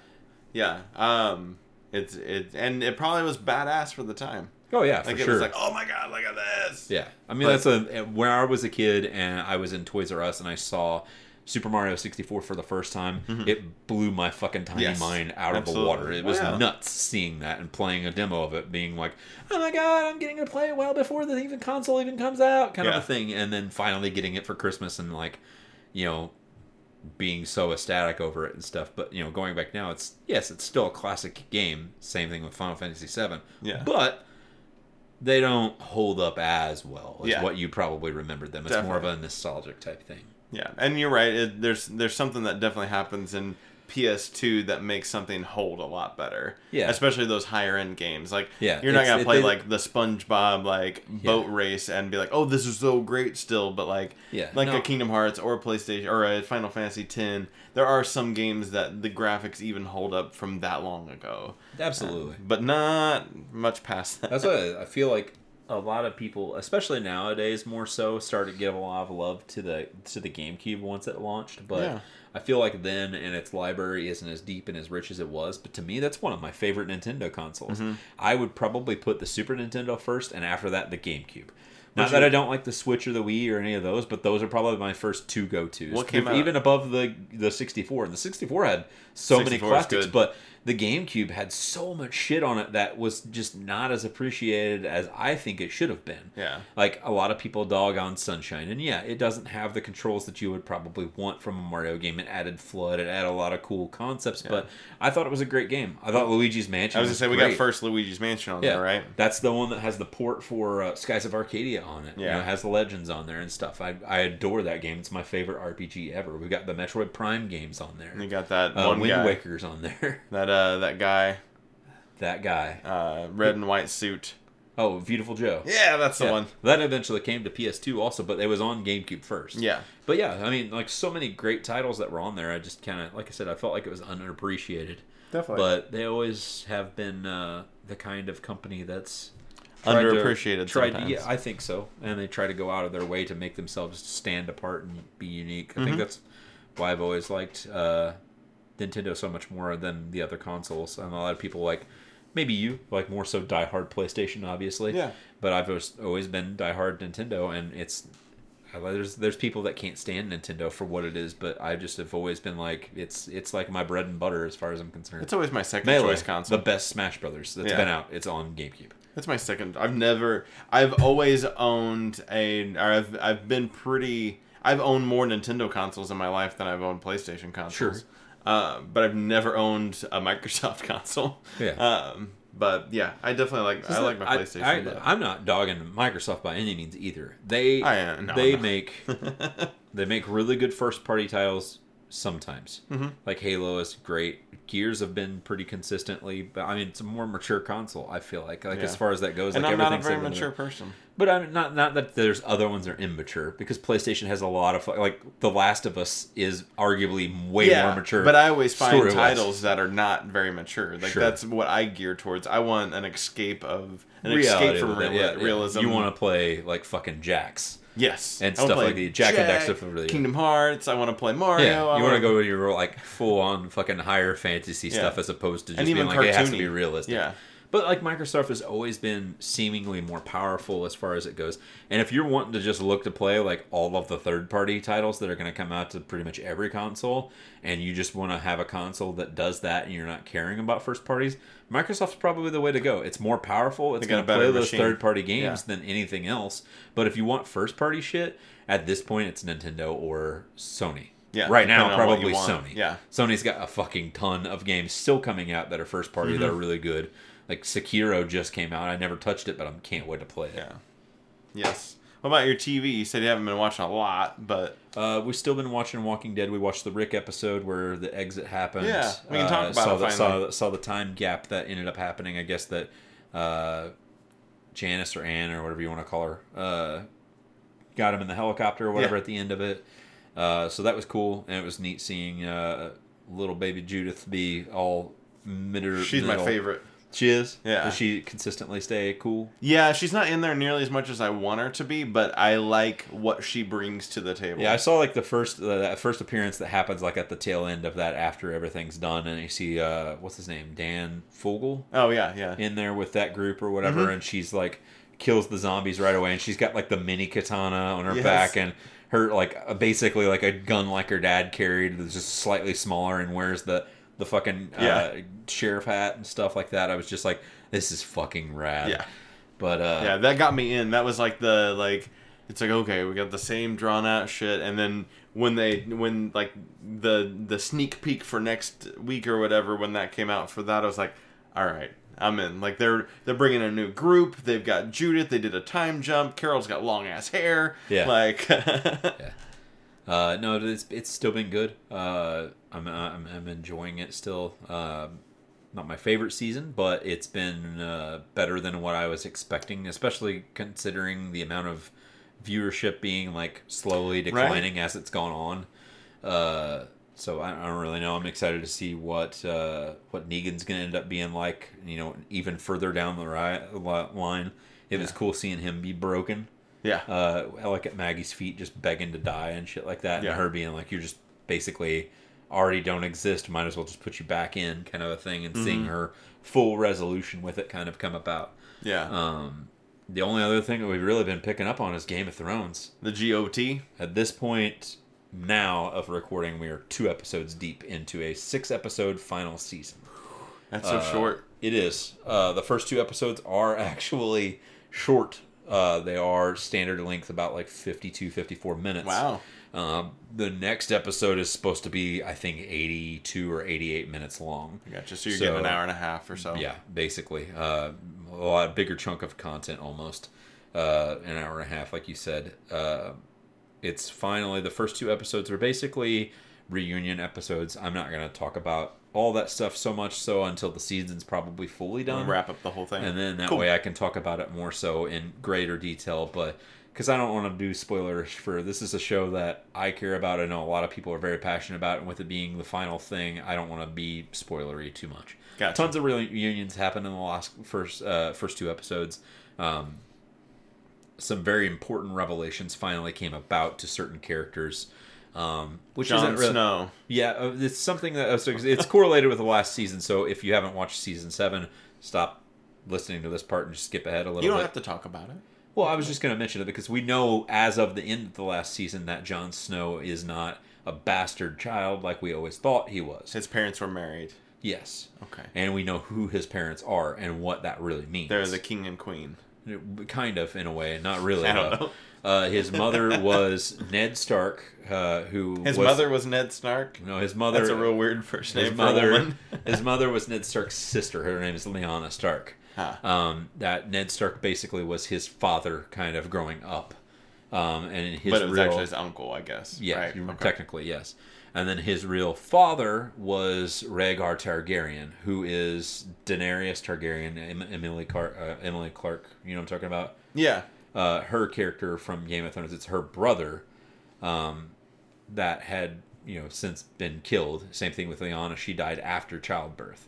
yeah. Um, it's it, and it probably was badass for the time. Oh yeah, for Like it sure. was like, oh my god, look at this. yeah, I mean But- that's a when I was a kid and I was in Toys R Us and I saw Super Mario 64 for the first time, it blew my fucking tiny Mm-hmm. Yes, mind out of the water. It was Wow. nuts seeing that and playing a demo of it, being like, "Oh my god, I'm getting to play it well before the even console even comes out," kind Yeah. of a thing. And then finally getting it for Christmas and like, you know, being so ecstatic over it and stuff. But you know, going back now, it's yes, it's still a classic game. Same thing with Final Fantasy VII. Yeah. but they don't hold up as well as Yeah. what you probably remembered them. It's more of a nostalgic type thing. Yeah, and you're right. It, there's there's something that definitely happens in PS2 that makes something hold a lot better. Yeah. especially those higher end games. Like, Yeah, you're not gonna it- play they- like the SpongeBob like boat race and be like, oh, this is so great still. But like, Yeah, like no. a Kingdom Hearts or a PlayStation or a Final Fantasy X, there are some games that the graphics even hold up from that long ago. Absolutely. Um, but not much past that. That's what I feel like. A lot of people, especially nowadays, more so, started to give a lot of love to the to the GameCube once it launched. But Yeah. I feel like then, and its library isn't as deep and as rich as it was. But to me, that's one of my favorite Nintendo consoles. Mm-hmm. I would probably put the Super Nintendo first, and after that, the GameCube. Not that your- I don't like the Switch or the Wii or any of those, but those are probably my first two go tos. What came out? even above the the 64? And the 64 had so many 64 is classics, but the GameCube had so much shit on it that was just not as appreciated as I think it should have been. Yeah. Like a lot of people dog on Sunshine, and yeah, it doesn't have the controls that you would probably want from a Mario game. It added FLUDD, it added a lot of cool concepts, but I thought it was a great game. I thought Luigi's Mansion. I was gonna say we got first Luigi's Mansion on Yeah, there, right? That's the one that has the port for uh, Skies of Arcadia on it. Yeah, you know, it has the legends on there and stuff. I I adore that game. It's my favorite RPG ever. We got the Metroid Prime games on there. You got that Uh, one Wind guy, Waker's on there. that uh, that guy, that guy. uh, red and white suit. Oh, Beautiful Joe. Yeah, that's the Yeah. one. That eventually came to PS2 also, but it was on GameCube first. Yeah. But yeah, I mean, like so many great titles that were on there. I just kind of, like I said, I felt like it was underappreciated. Definitely. But they always have been uh, the kind of company that's tried to- Underappreciated tried to- sometimes. yeah, I think so. And they try to go out of their way to make themselves stand apart and be unique. I Mm-hmm. think that's why I've always liked uh, Nintendo so much more than the other consoles. And a lot of people like, maybe you like more so diehard PlayStation, obviously. Yeah. But I've always- been diehard Nintendo, and it's there's there's people that can't stand Nintendo for what it is, but I just have always been like it's it's like my bread and butter as far as I'm concerned. It's always my second Melee, choice console. the best Smash Brothers that's Yeah. been out. It's on GameCube. That's my second. I've never. I've always owned a. Or I've I've been pretty. I've owned more Nintendo consoles in my life than I've owned PlayStation consoles. Sure. Uh, but I've never owned a Microsoft console. Yeah. Um, But yeah, I definitely like I like my PlayStation. I, am not dogging Microsoft by any means either. They I am- no, they make they make really good first party titles sometimes. Mm-hmm. Like Halo is great. Gears have been pretty consistently, but I mean it's a more mature console. I feel like like Yeah. as far as that goes, and like I'm not a everything's very mature bit- person. But I'm not not that there's other ones that are immature because PlayStation has a lot of like The Last of Us is arguably way more mature. But I always find titles that are not very mature. Like Sure. that's what I gear towards. I want an escape of an Reality escape from real, yeah, yeah. realism. You want to play like fucking Jacks. Yes, and I stuff play like the Jak and Daxter from the- Kingdom Hearts. I want to play Mario. Yeah, you want to go with your like full on fucking higher fantasy Yeah. stuff as opposed to just being like it has to cartoony. be realistic. Yeah, But like Microsoft has always been seemingly more powerful as far as it goes. And if you're wanting to just look to play like all of the third party titles that are going to come out to pretty much every console, and you just want to have a console that does that and you're not caring about first parties, Microsoft's probably the way to go. It's more powerful. It's going to play those third party games Yeah. than anything else. But if you want first party shit, at this point it's Nintendo or Sony. Yeah, Right now, depending on what you probably. Sony. Yeah. Sony's got a fucking ton of games still coming out that are first party that are Mm-hmm. really good. Like Sekiro just came out. I never touched it, but I can't wait to play it. yeah, yes. What about your TV? You said you haven't been watching a lot, but Uh, we've still been watching Walking Dead. We watched the Rick episode where the exit happened. Yeah, we can Uh, talk about saw it the, saw, saw the time gap that ended up happening. I guess that uh, Jadis or Anne or whatever you want to call her uh, got him in the helicopter or whatever Yeah. at the end of it. Uh, so that was cool, and it was neat seeing uh, little baby Judith be all middle. she's my favorite. She is. Yeah. Does she consistently stay cool? Yeah, she's not in there nearly as much as I want her to be, but I like what she brings to the table. Yeah, I saw like the first uh, that first appearance that happens like at the tail end of that after everything's done, and you see uh, what's his name, Dan Fogler, Oh yeah, yeah. in there with that group or whatever, Mm-hmm. and she's like kills the zombies right away, and she's got like the mini katana on her Yes. back, and her like uh, basically like a gun like her dad carried, that's just slightly smaller, and wears the the fucking uh, Yeah. sheriff hat and stuff like that. I was just like, this is fucking rad. Yeah. But uh, yeah, that got me in. That was like the like it's like okay, we got the same drawn out shit and then when they when like the the sneak peek for next week or whatever when that came out for that I was like, all right, I'm in. Like they're they're bringing a new group. They've got Judith, they did a time jump. Carol's got long ass hair. Yeah. Like Uh, no, it's it's still been good. Uh, I'm, I'm I'm enjoying it still. Um, not my favorite season, but it's been uh, better than what I was expecting, especially considering the amount of viewership being like slowly declining as it's gone on. Uh, so I, I don't really know. I'm excited to see what uh, what Negan's gonna end up being like. You know, even further down the ri- line. It was cool seeing him be broken yeah. uh, like at Maggie's feet, just begging to die and shit like that, Yeah. and her being like, "You're just basically already don't exist. Might as well just put you back in," kind of a thing, and seeing Mm-hmm. her full resolution with it kind of come about. yeah. Um, the only other thing that we've really been picking up on is Game of Thrones. the GOT. At this point now of recording, we are two episodes deep into a six episode final season. That's so Uh, short. It is. Uh, the first two episodes are actually short. Uh, they are standard length, about like 52, 54 minutes. Wow. Um, the next episode is supposed to be, I think, 82 or 88 minutes long. Gotcha. So you're So- getting an hour and a half or so. Yeah, basically. Uh, a lot bigger chunk of content almost. Uh, an hour and a half, like you said. Uh, it's finally, the first two episodes are basically reunion episodes. I'm not going to talk about all that stuff so much so until the season's probably fully done wrap up the whole thing. and then that Cool. way I can talk about it more so in greater detail. But because I don't want to do spoilers for this is a show that I care about. I know a lot of people are very passionate about, and with it being the final thing, I don't want to be spoilery too much. Gotcha. Tons of reunions happened in the last first uh, first two episodes. Um, some very important revelations finally came about to certain characters. Um, which Jon isn't really, Snow. yeah, uh, it's something that uh, so it's correlated with the last season. So if you haven't watched season seven, stop listening to this part and just skip ahead a little You don't bit. have to talk about it. Well, I was just going to mention it because we know as of the end of the last season that Jon Snow is not a bastard child like we always thought he was. His parents were married. Yes, Okay. and we know who his parents are and what that really means. They're the king and queen. kind of in a way, not really. I don't though. know. Uh, his mother was Ned Stark, uh, who His was, mother was Ned Stark. No, his mother. That's a real weird first name his for mother. a woman. his mother was Ned Stark's sister. Her name is Lyanna Stark. Huh. Um, that Ned Stark basically was his father, kind of growing up. Um, and his but it was real, actually his uncle, I guess. yeah, Right. okay. technically yes. And then his real father was Rhaegar Targaryen, who is Daenerys Targaryen, Emily Clarke, uh, Emily Clarke. You know what I'm talking about? Yeah. Uh, her character from Game of Thrones. It's her brother um, that had you know since been killed. Same thing with Lyanna. She died after childbirth.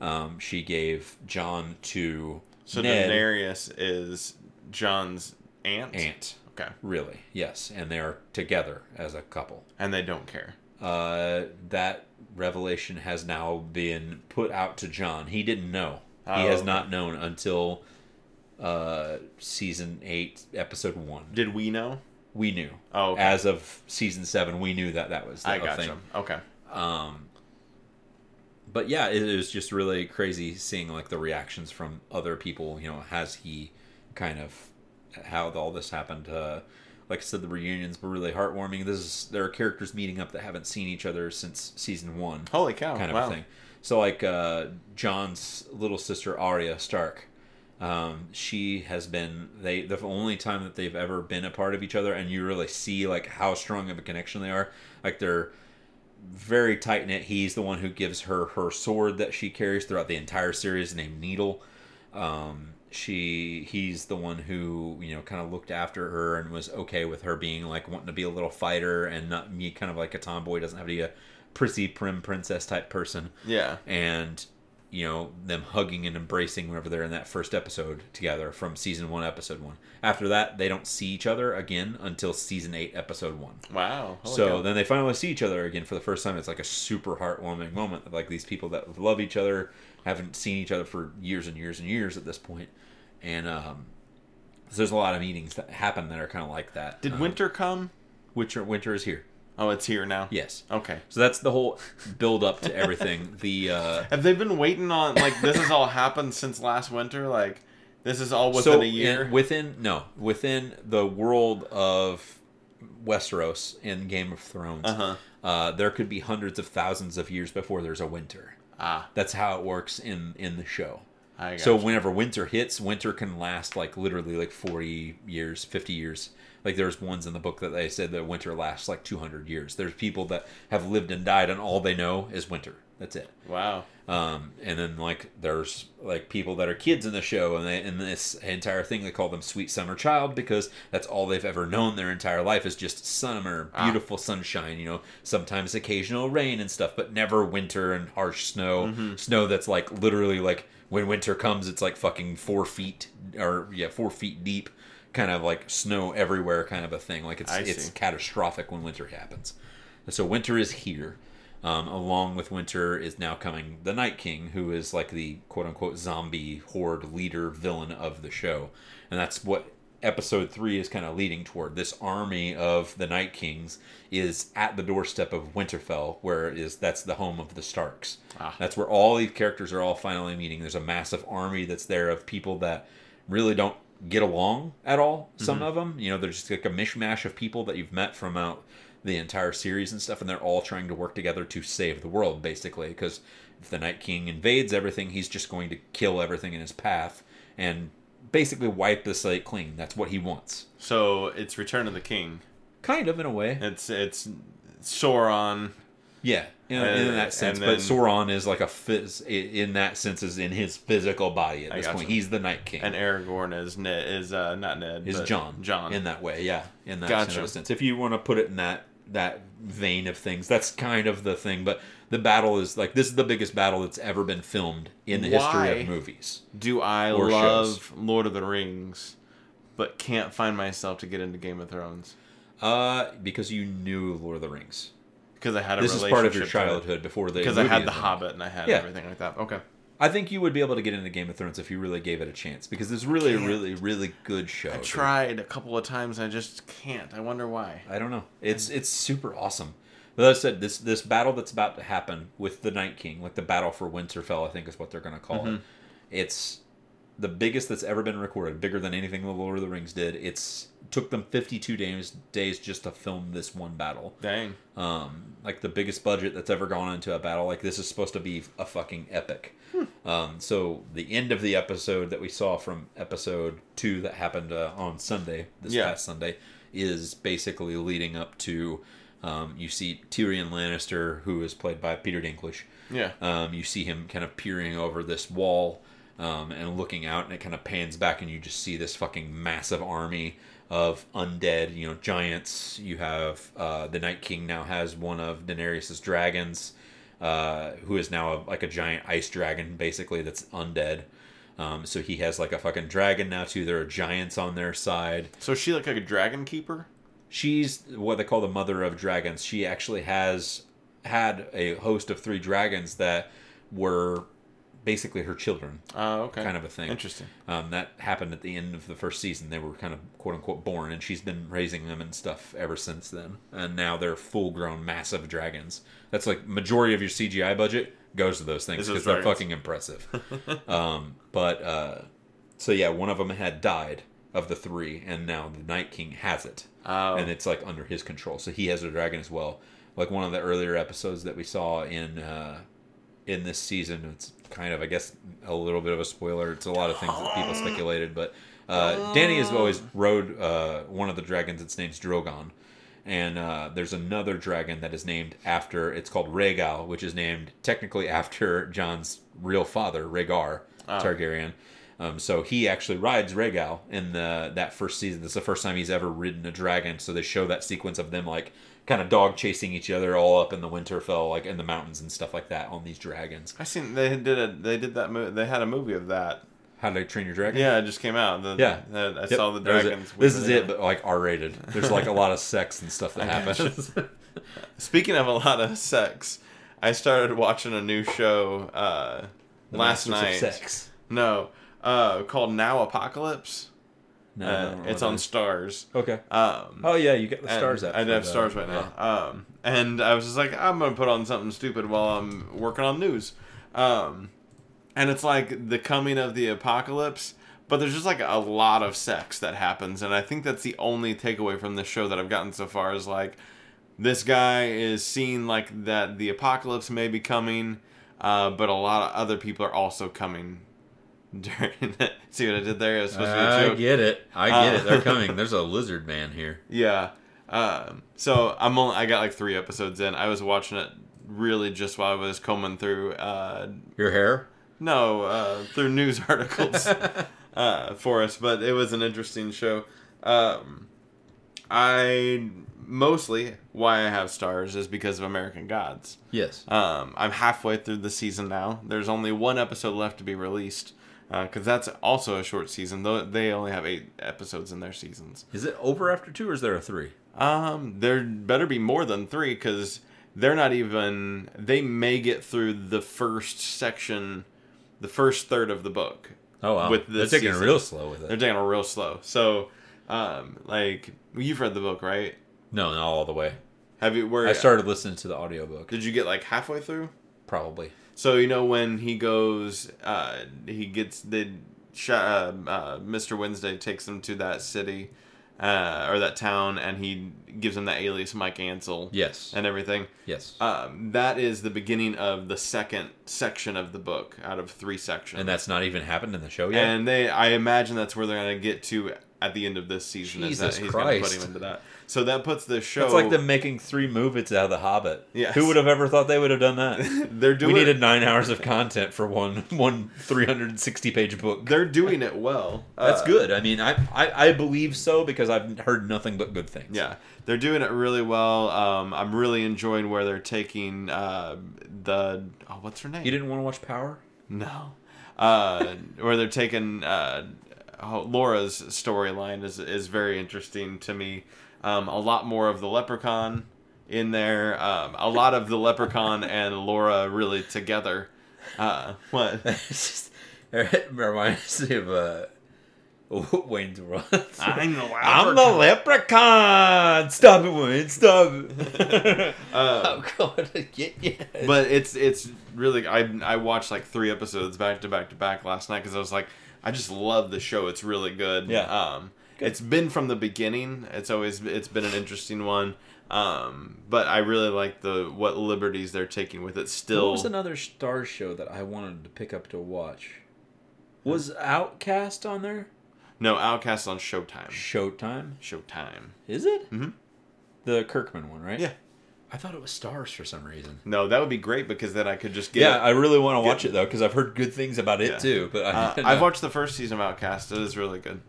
Um, she gave Jon to So Ned Daenerys is Jon's aunt. aunt. Okay. Really, yes, and they are together as a couple. And they don't care. Uh, that revelation has now been put out to Jon. He didn't know. he Oh, has not known until uh, season eight, episode one. Did we know? We knew. Oh, okay. As of season seven, we knew that that was the I gotcha. thing. Okay. Um, but yeah, it was just really crazy seeing like the reactions from other people. You know, has he kind of how all this happened? Uh, like I said, the reunions were really heartwarming. This is there are characters meeting up that haven't seen each other since season one, Holy cow. kind of wow. thing. So like uh, Jon's little sister Arya Stark. Um, she has been they the only time that they've ever been a part of each other, and you really see like how strong of a connection they are. Like they're very tight knit. He's the one who gives her her sword that she carries throughout the entire series, named Needle. Um, she he's the one who you know kind of looked after her and was okay with her being like wanting to be a little fighter and not me kind of like a tomboy doesn't have to be a prissy prim princess type person Yeah. and you know them hugging and embracing whenever they're in that first episode together from season one episode one after that they don't see each other again until season eight episode one Wow. Holy so cow. then they finally see each other again for the first time it's like a super heartwarming moment like these people that love each other haven't seen each other for years and years and years at this point. and um so there's a lot of meetings that happen that are kind of like that Did um, winter come? winter winter is here Oh, it's here now. yes Okay. so that's the whole build up to everything the uh Have they been waiting on like this has all happened since last winter? Like this is all within so a year. in- within no, within the world of Westeros in Game of Thrones, Uh-huh. uh, there could be hundreds of thousands of years before there's a winter. ah, That's how it works in in the show. So whenever winter hits, winter can last like literally like forty years, fifty years. Like there's ones in the book that they said that winter lasts like two hundred years. There's people that have lived and died, and all they know is winter. That's it. wow. Um, and then like there's like people that are kids in the show, and they, in this entire thing they call them sweet summer child because that's all they've ever known their entire life is just summer, Ah. beautiful sunshine. You know, sometimes occasional rain and stuff, but never winter and harsh snow. Mm-hmm. Snow that's like literally like when winter comes, it's like fucking four feet or yeah, four feet deep. Kind of like snow everywhere, kind of a thing. Like it's I it's see. catastrophic when winter happens. So winter is here. Um, along with winter is now coming the Night King, who is like the quote unquote zombie horde leader villain of the show, and that's what episode three is kind of leading toward. This army of the Night Kings is at the doorstep of Winterfell, where is that's the home of the Starks. Ah. That's where all these characters are all finally meeting. There's a massive army that's there of people that really don't get along at all. Some mm-hmm. of them, you know, they're just like a mishmash of people that you've met from out the entire series and stuff, and they're all trying to work together to save the world, basically. Because if the Night King invades everything, he's just going to kill everything in his path and basically wipe the slate clean. That's what he wants. So it's Return of the King. Kind of in a way. It's it's Sauron. Yeah, in, And- in that sense. and but then- Sauron is like a phys, in that sense is in his physical body at this point. He's the Night King. And Aragorn is Ned is uh not Ned. is Jon. Jon. in that way, yeah, in that Gotcha. sense. If you want to put it in that that vein of things, that's kind of the thing. But the battle is like this is the biggest battle that's ever been filmed in the history of movies. Do I love Lord of the Rings, but can't find myself to get into Game of Thrones Uh, because you knew Lord of the Rings. Because I had a This is part of your childhood before the because I had the made. Hobbit and I had Yeah. everything like that. Okay. I think you would be able to get into Game of Thrones if you really gave it a chance because it's really a really really good show. I tried a couple of times. And I just can't. I wonder why. I don't know. It's it's super awesome. But as I said, this this battle that's about to happen with the Night King, like the battle for Winterfell, I think is what they're going to call Mm-hmm. it. It's the biggest that's ever been recorded, bigger than anything the Lord of the Rings did. It's took them 52 days days just to film this one battle. Dang. Um, like the biggest budget that's ever gone into a battle. Like this is supposed to be a fucking epic. Um, so the end of the episode that we saw from episode two that happened uh, on Sunday, this Yeah. past Sunday, is basically leading up to. Um, you see Tyrion Lannister, who is played by Peter Dinklage. Yeah. Um, you see him kind of peering over this wall um, and looking out, and it kind of pans back, and you just see this fucking massive army of undead, you know, giants. You have uh, the Night King now has one of Daenerys's dragons, uh, who is now a, like a giant ice dragon, basically that's undead. Um, so he has like a fucking dragon now too. There are giants on their side. So is she like a dragon keeper? She's what they call the mother of dragons. She actually has had a host of three dragons that were basically her children, Oh, okay. kind of a thing. Interesting. Um, that happened at the end of the first season. They were kind of quote unquote born, and she's been raising them and stuff ever since then. And now they're full grown, massive dragons. That's like majority of your CGI budget goes to those things because they're fucking impressive. um, but uh, so yeah, one of them had died of the three, and now the Night King has it Oh. and it's like under his control. So he has a dragon as well. Like one of the earlier episodes that we saw in uh, in this season. It's kind of, I guess, a little bit of a spoiler. It's a lot of things that people speculated, but uh, Danny has always rode uh, one of the dragons. Its name's Drogon. And uh, there's another dragon that is named after. It's called Rhaegal, which is named technically after Jon's real father, Rhaegar Targaryen. Um, so he actually rides Rhaegal in the that first season. This is the first time he's ever ridden a dragon. So they show that sequence of them like kind of dog chasing each other all up in the Winterfell, like in the mountains and stuff like that on these dragons. I seen they did a they did that movie. They had a movie of that. How to Train Your Dragon? Yeah, it just came out. The, Yeah. the- I Yep, saw the that was it. dragons. This is it, but like R rated. There's like a lot of sex and stuff that happens. Speaking of a lot of sex, I started watching a new show uh, last Masters night. Sex. No, uh, called Now Apocalypse. No, uh, it's on. Starz. Okay. Um, Oh yeah, you get the Starz app. I have the- Starz right yeah. now. Um, and I was just like, I'm gonna put on something stupid while I'm working on news. Um, and it's like the coming of the apocalypse, but there's just like a lot of sex that happens, and I think that's the only takeaway from this show that I've gotten so far is like this guy is seeing like that the apocalypse may be coming, uh, but a lot of other people are also coming. During it. See what I did there? It was supposed to be a I joke. get it. I get Uh, it. They're coming. There's a lizard man here. Yeah. Um, so I'm only, I got like three episodes in. I was watching it really just while I was combing through uh, Your hair? no uh, through news articles uh, for us, but it was an interesting show. Um, I mostly why I have Starz is because of American Gods. Yes. Um, I'm halfway through the season now. There's only one episode left to be released because that's also a short season. Though they only have eight episodes in their seasons. Is it over after two, or is there a three? Um, there better be more than three because they're not even. They may get through the first section, the first third of the book. Oh wow. With They're taking it real slow with it. They're taking it real slow. So, um, like you've read the book, right? No, not all the way. Have you? Where I started listening to the audiobook. Did you get like halfway through? Probably. So you know when he goes, uh, he gets the uh, uh, Mr. Wednesday takes him to that city, uh, or that town, and he gives him that alias Mike Ainsel. Yes. And everything. yes. Um, that is the beginning of the second section of the book out of three sections. and that's not even happened in the show yet. and they, I imagine that's where they're gonna get to at the end of this season. is Jesus that he's gonna put Christ. him into that. So that puts the show. it's like them making three movies out of The Hobbit. Yes. Who would have ever thought they would have done that? they're doing. we needed nine hours of content for one one three hundred and sixty page book. They're doing it well. That's Uh, good. I mean, I, I I believe so because I've heard nothing but good things. Yeah, they're doing it really well. Um, I'm really enjoying where they're taking uh, the oh, what's her name? You didn't want to watch Power? No, uh, where they're taking uh, oh, Laura's storyline is is very interesting to me. Um, a lot more of the Leprechaun in there. Um, a lot of the Leprechaun and Laura really together. Uh, what? it's just it reminds me of uh, Wayne's World. I'm the I'm the leprechaun. Stop it, Wayne. Stop it. Uh, I'm going to get you. but it's it's really I I watched like three episodes back to back to back last night because I was like I just love the show. It's really good. Yeah. Um, Good. it's been from the beginning. It's always it's been an interesting one. Um, but I really like the what liberties they're taking with it. Still, What was another Star show that I wanted to pick up to watch? Was Outcast on there? no Outcast on Showtime. Showtime? Showtime. Is it? Mhm. The Kirkman one, right? Yeah. I thought it was Starz for some reason. No, that would be great because then I could just get. Yeah, I really want to watch it though because I've heard good things about it Yeah. too. But I, Uh, I've watched the first season of Outcast. It is really good.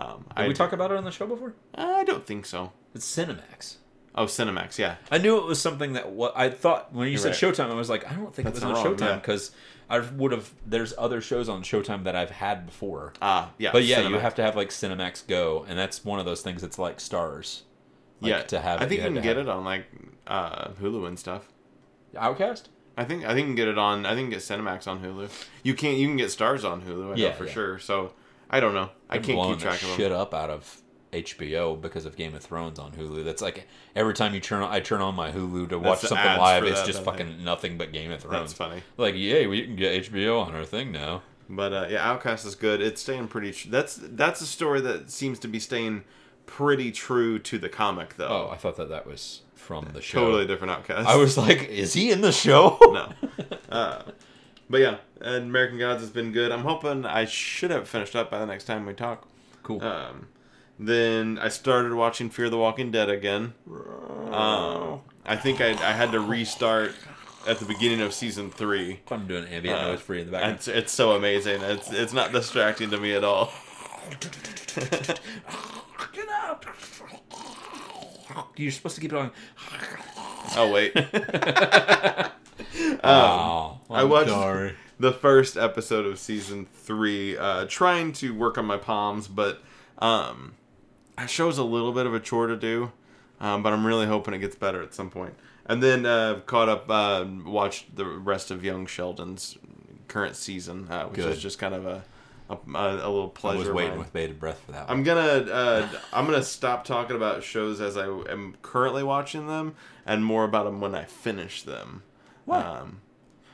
Um, Did I we talk about it on the show before? I don't think so. It's Cinemax. Oh, Cinemax. Yeah. I knew it was something that what I thought when you You're said right. Showtime. I was like, I don't think That's it was on wrong, Showtime yeah. because I would have. There's other shows on Showtime that I've had before. Ah, yeah. But yeah, you have to have like Cinemax Go, and that's one of those things that's like Starz. Like, yeah to have. I it, think you had can get have it on like uh, Hulu and stuff. Outcast. I think I think you can get it on. I think you can get Cinemax on Hulu. You can't. You can get Starz on Hulu. I know Yeah, for yeah. sure. So I don't know. I can't keep track of them. shit up out of HBO because of Game of Thrones on Hulu. That's like every time you turn on, I turn on my Hulu to watch something live. It's that, just fucking nothing but Game of Thrones. That's funny. Like, yay, we can get HBO on our thing now. But uh, yeah, Outcast is good. It's staying pretty. Tr- that's that's a story that seems to be staying pretty true to the comic, though. Oh. I thought that that was from the show. totally different Outcast. I was like, is he in the show? no. Uh, but yeah, American Gods has been good. I'm hoping I should have finished up by the next time we talk. Cool. Um, then I started watching Fear the Walking Dead again. Um, I think I, I had to restart at the beginning of season three. I'm doing ambient uh, noise for you in the background. It's, it's so amazing. It's it's not distracting to me at all. Get out! You're supposed to keep it on. Oh wait, oh, I watched sorry. the first episode of season three, uh, trying to work on my palms, but um, that show's a little bit of a chore to do. Um, but I'm really hoping it gets better at some point. And then uh, caught up, uh, watched the rest of Young Sheldon's current season, uh, which Good. was just kind of a a, a little I pleasure. was waiting with bated breath for that one. I'm gonna uh, I'm gonna stop talking about shows as I am currently watching them, and more about them when I finish them. What? Um,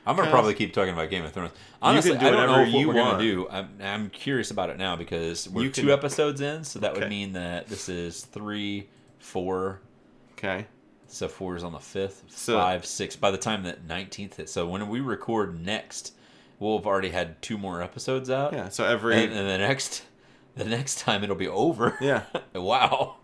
I'm gonna probably keep talking about Game of Thrones. Honestly, can do I don't know what you we're want. gonna do. I'm, I'm curious about it now because we're You two can- episodes in, so that would mean that this is three, four. okay. So four is on the fifth, So- five, six. By the time that nineteenth hits, so when we record next, we'll have already had two more episodes out. Yeah. So every and, and the next, the next time it'll be over. yeah. wow.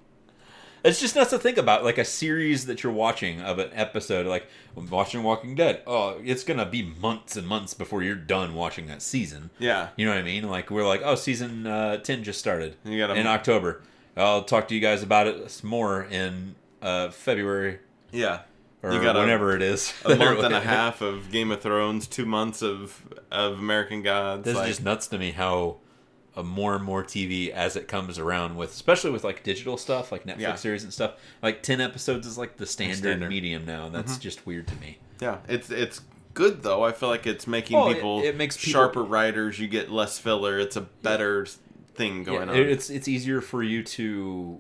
It's just nuts to think about, like a series that you're watching of an episode, like I'm watching Walking Dead. Oh, it's gonna be months and months before you're done watching that season. Yeah. You know what I mean? Like we're like, oh, season uh, ten just started You gotta- in October. I'll talk to you guys about it more in uh, February Yeah. or You got a- whenever it is. A month and a half of Game of Thrones, two months of of American Gods. This like- is just nuts to me how more and more TV as it comes around with, especially with like digital stuff like Netflix Yeah. series and stuff. Like ten episodes is like the standard, Standard. Mm-hmm. medium now, and that's just weird to me. yeah. It's it's good though. I feel like it's making Well, people it makes people- sharper writers. You get less filler. It's a better thing going Yeah, on. It's it's easier for you to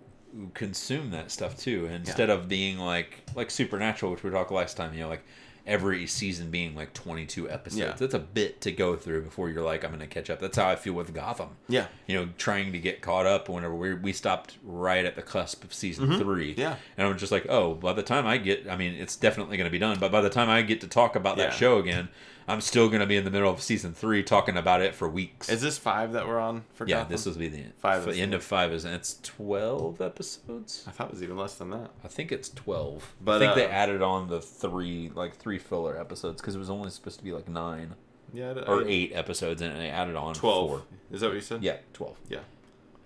consume that stuff too, instead of being like like Supernatural, which we talked last time. You know, like every season being like twenty two episodes. Yeah. That's a bit to go through before you're like, I'm going to catch up. That's how I feel with Gotham. yeah. You know, trying to get caught up whenever we we stopped right at the cusp of season three. Mm-hmm. Yeah. and I'm just like, oh, by the time I get, I mean, it's definitely going to be done. But by the time I get to talk about that show again, I'm still going to be in the middle of season three talking about it for weeks. Is this five that we're on for Yeah, Gotham? this will be the Five The end of five is and it's twelve episodes. I thought it was even less than that. I think it's twelve. But, I think they uh, added on the three like three filler episodes because it was only supposed to be like nine Yeah. I- or eight episodes and they added on Twelve. Four. Is that what you said? Yeah, twelve. Yeah.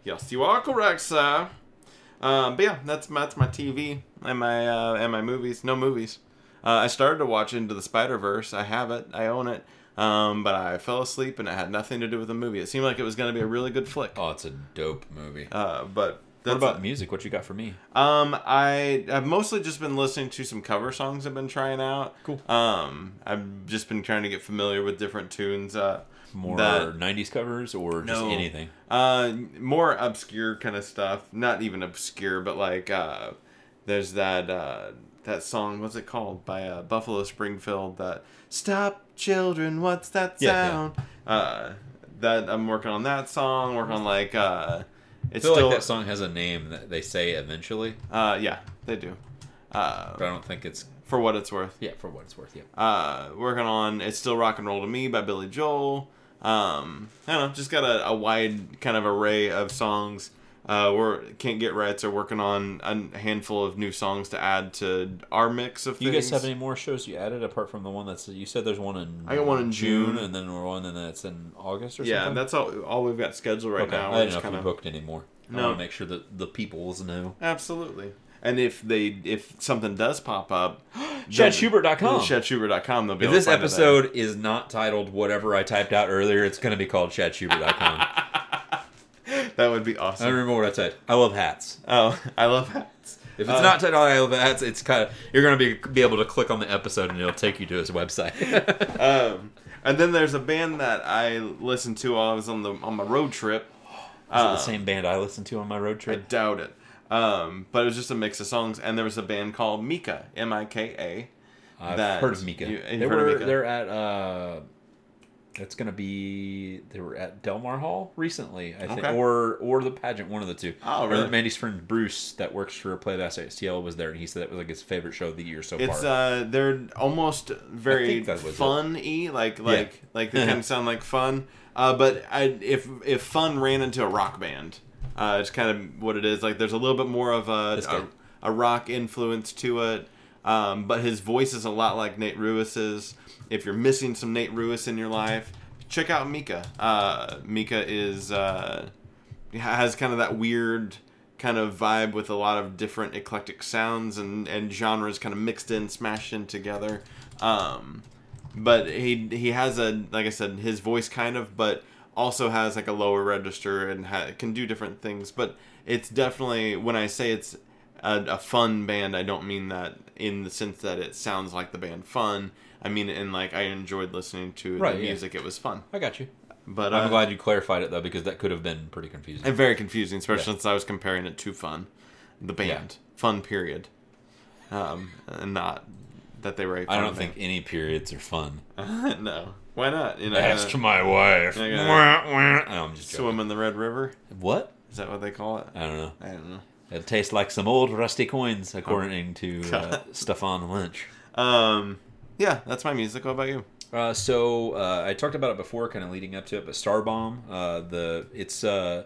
Yes, you are correct, sir. Um, but yeah, that's my, that's my TV and my uh, and my movies. No movies. Uh, I started to watch Into the Spider Verse. I have it. I own it. Um, but I fell asleep and it had nothing to do with the movie. It seemed like it was going to be a really good flick. Oh, it's a dope movie. Uh, but what about music? What you got for me? um, I I've mostly just been listening to some cover songs I've been trying out. Cool. Um, I've just been trying to get familiar with different tunes. Uh, More that- '90s covers or just No. anything? Uh, more obscure kind of stuff. Not even obscure, but like uh, there's that uh, that song. What's it called by uh, Buffalo Springfield? That "Stop, Children, What's That Yeah, yeah. Sound?" Uh, that I'm working on that song. Working on like uh, I it's feel still like that song has a name that they say eventually, uh, yeah, they do. Uh, but I don't think it's for what it's worth. yeah for what it's worth. Yeah. Uh, working on "It's Still Rock and Roll to Me" by Billy Joel. Um, I don't know, just got a, a wide kind of array of songs. Uh, we're can't get rights are working on a handful of new songs to add to our mix of you things. guys have any more shows you added apart from the one that's you said there's one in I got one in June. and then one and that's in August or yeah, something. that's all. All we've got scheduled right okay. now. I didn't know just if you kind of booked anymore. I No. want to make sure that the peoples know. absolutely. And if they if something does pop up, ShadSchubert.com. ShadSchubert.com. They'll be If this to find it there. episode is not titled whatever I typed out earlier, it's going to be called ShadSchubert.com. that would be awesome. don't remember what I said. I love hats. Oh, I love hats. If it's Uh, not titled I love hats, it's kind of you're going to be be able to click on the episode and it'll take you to his website. Um, and then there's a band that I listened to while I was on the on my road trip. Is it the Uh, same band I listened to on my road trip? I doubt it. Um, but it was just a mix of songs, and there was a band called Mika, M I K A. I've heard of Mika. you- you've they heard of were Mika? they're at uh it's gonna be they were at Delmar Hall recently, I think, Okay. or or the pageant, one of the two. Oh, Or really? Mandy's friend Bruce that works for Play Bass STL was there, and he said that was like his favorite show of the year so It's far. uh, they're almost very think that was it. fun-y, like like like they kind of sound like fun. Uh, but I, if if fun ran into a rock band, uh, it's kind of what it is. Like there's a little bit more of a a, a rock influence to it. Um, but his voice is a lot like Nate Ruess's. If you're missing some Nate Ruess in your life, check out Mika. Uh, Mika is uh, has kind of that weird kind of vibe with a lot of different eclectic sounds and, and genres kind of mixed in, smashed in together. Um, but he he has a like I said, his voice kind of, but also has like a lower register and ha- can do different things. But it's definitely when I say it's a, a fun band, I don't mean that in the sense that it sounds like the band Fun. I mean in like I enjoyed listening to Right, the yeah. music. It was fun. I got you. But I'm uh, glad you clarified it though, because that could have been pretty confusing. and very confusing, especially Yeah. since I was comparing it to Fun, the band, Fun period, um, and not that they were. a I don't think any periods are fun. no. Why not? You know, Ask uh, my wife. Wah, wah. No, I'm just joking. swim in the Red River. What? Is that what they call it? I don't know. I don't know. It tastes like some old rusty coins, according to uh, Stefan Lynch. Um, yeah, that's my music. What about you? Uh, so uh, I talked about it before, kind of leading up to it. But Starbomb, uh, the it's uh,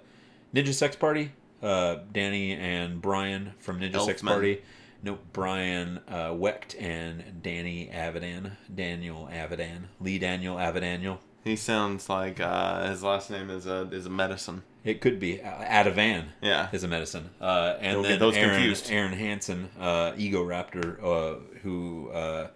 Ninja Sex Party. Uh, Danny and Brian from Ninja Sex. Party. No, Brian uh, Wecht and Danny Avidan, Daniel Avidan, Lee Daniel Avidaniel. He sounds like uh, his last name is a is a medicine. It could be uh, Ativan. Yeah. is a medicine. Uh, and Don't then Arin, confused. Arin Hanson, uh, Egoraptor, uh, who uh,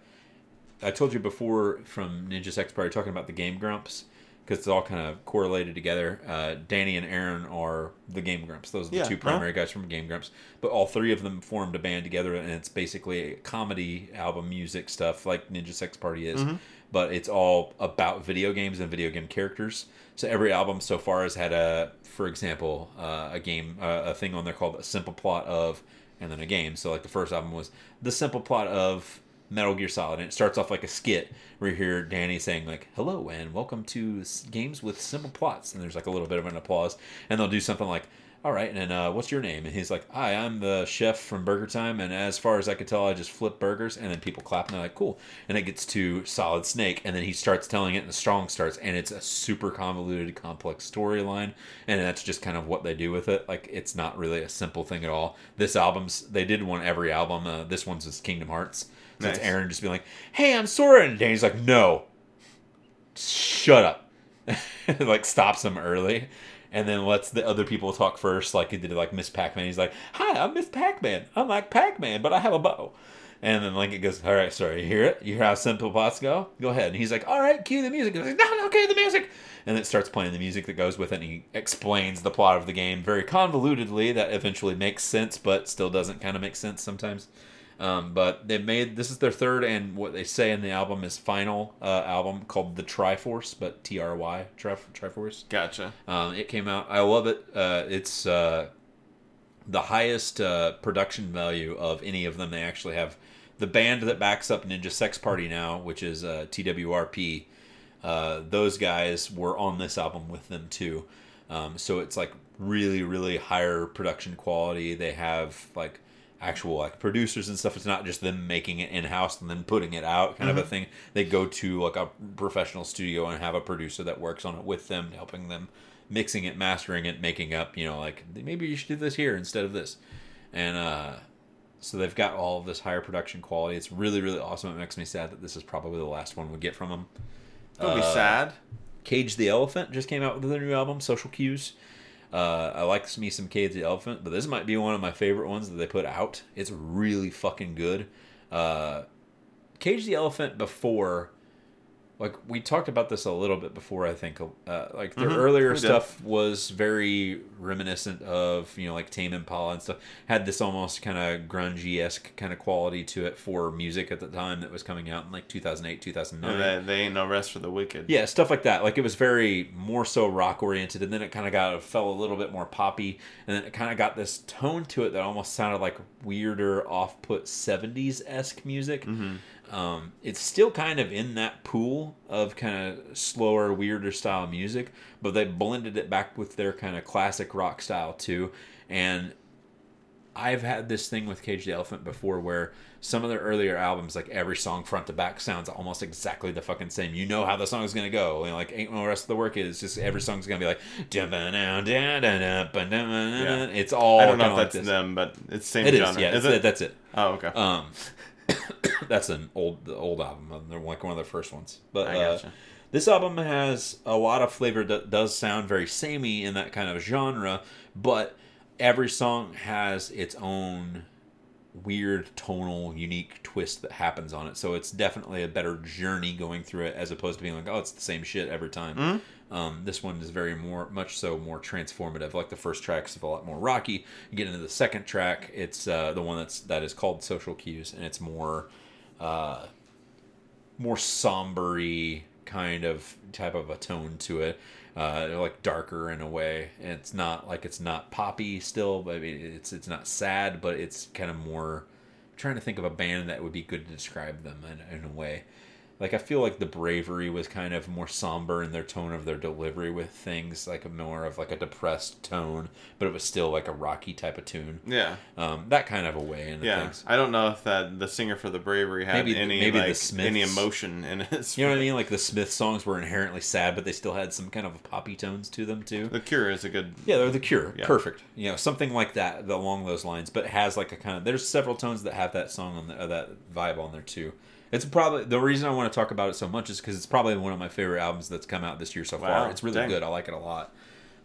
I told you before from Ninja Sex Party talking about the Game Grumps because it's all kind of correlated together. Uh, Danny and Arin are the Game Grumps. Those are the Yeah, two huh? primary guys from Game Grumps. But all three of them formed a band together, and it's basically a comedy album music stuff like Ninja Sex Party is. Mm-hmm. But it's all about video games and video game characters. So every album so far has had a, for example, uh, a game, uh, a thing on there called a simple plot of, and then a game. So like the first album was the simple plot of Metal Gear Solid, and it starts off like a skit where you hear Danny saying like "Hello and welcome to games with simple plots," and there's like a little bit of an applause, and they'll do something like, "All right, and uh, what's your name?" And he's like, "Hi, I'm the chef from BurgerTime, and as far as I could tell, I just flip burgers." And then people clap and they're like, "Cool," and it gets to Solid Snake, and then he starts telling it, and the strong starts, and it's a super convoluted, complex storyline, and that's just kind of what they do with it. Like it's not really a simple thing at all. This album's they did one every album. Uh, this one's is Kingdom Hearts. So it's Arin just being like, "Hey, I'm Sora," and Danny's like, "No, shut up," like stops him early, and then lets the other people talk first, like he did like Miss Pac-Man. He's like, "Hi, I'm Miss Pac-Man. I'm like Pac-Man, but I have a bow." And then Lincoln goes, "All right, sorry, you hear it? You hear how simple plots go? Go ahead." And he's like, "All right, cue the music." He's like, "No, no, cue the music." And it starts playing the music that goes with it. And he explains the plot of the game very convolutedly. That eventually makes sense, but still doesn't kind of make sense sometimes. Um, but they made this is their third and what they say in the album is final uh, album called the Triforce, but T R Y Tri- Triforce. Gotcha. Um, it came out. I love it. Uh, it's uh, the highest uh, production value of any of them. They actually have the band that backs up Ninja Sex Party now, which is uh, TWRP. Uh, those guys were on this album with them too. Um, so it's like really, really higher production quality. They have like actual like producers and stuff. It's not just them making it in house and then putting it out kind of a thing. They go to like a professional studio and have a producer that works on it with them, helping them mixing it, mastering it, making up. You know, like maybe you should do this here instead of this, and uh, so they've got all of this higher production quality. It's really, really awesome. It makes me sad that this is probably the last one we get from them. Don't be Uh, sad. Cage the Elephant just came out with their new album, Social Cues. Uh, I like me some Cage the Elephant, but this might be one of my favorite ones that they put out. It's really fucking good. Uh, Cage the Elephant before, like we talked about this a little bit before. I think uh, like their Mhm, earlier we did. stuff was very reminiscent of you know like Tame Impala and stuff. Had this almost kind of grungy esque kind of quality to it for music at the time that was coming out in like 2008, 2009. They, they ain't no rest for the wicked. Yeah, stuff like that. Like it was very more so rock oriented, and then it kind of got fell a little bit more poppy, and then it kind of got this tone to it that almost sounded like weirder, off put '70s esque music. Mhm. Um, it's still kind of in that pool of kind of slower, weirder style music, but they blended it back with their kind of classic rock style too. And I've had this thing with Cage the Elephant before where some of their earlier albums, like every song front to back, sounds almost exactly the fucking same. You know how the song is gonna go. You know, like ain't no rest of the work is just every song's gonna be like Yeah. it's all I don't know if that's this. them, but it's same It is, genre. yeah, is it? that's it. oh, okay. Um, that's an old the old album. uh, like one of their first ones. But I uh, this album has a lot of flavor that does sound very samey in that kind of genre, but every song has its own weird tonal unique twist that happens on it so it's definitely a better journey going through it as opposed to being like oh it's the same shit every time Mhm. Um, this one is very more much so more transformative. Like the first track's is a lot more rocky. You get into the second track it's uh, the one that's that is called social cues and it's more uh, more somber kind of type of a tone to it. Uh, like darker in a way. And it's not like it's not poppy still but I mean, it's it's not sad but it's kind of more I'm trying to think of a band that would be good to describe them in, in a way like I feel like the bravery was kind of more somber in their tone of their delivery with things, like a more of like a depressed tone, but it was still like a rocky type of tune. Yeah, Um, that kind of a way into yeah. things. I don't know if that the singer for the Bravery had Maybe- any maybe the Smiths. any emotion in it. You know what I mean? Like the Smith songs were inherently sad, but they still had some kind of poppy tones to them too. The Cure is a good. Yeah, they're the Cure. Yeah. Perfect. You know, something like that along those lines, but it has like a kind of. There's several tones that have that song on the, uh, that vibe on there too. It's probably the reason I want to talk about it so much is because it's probably one of my favorite albums that's come out this year so Wow, far. It's really dang. good. I like it a lot.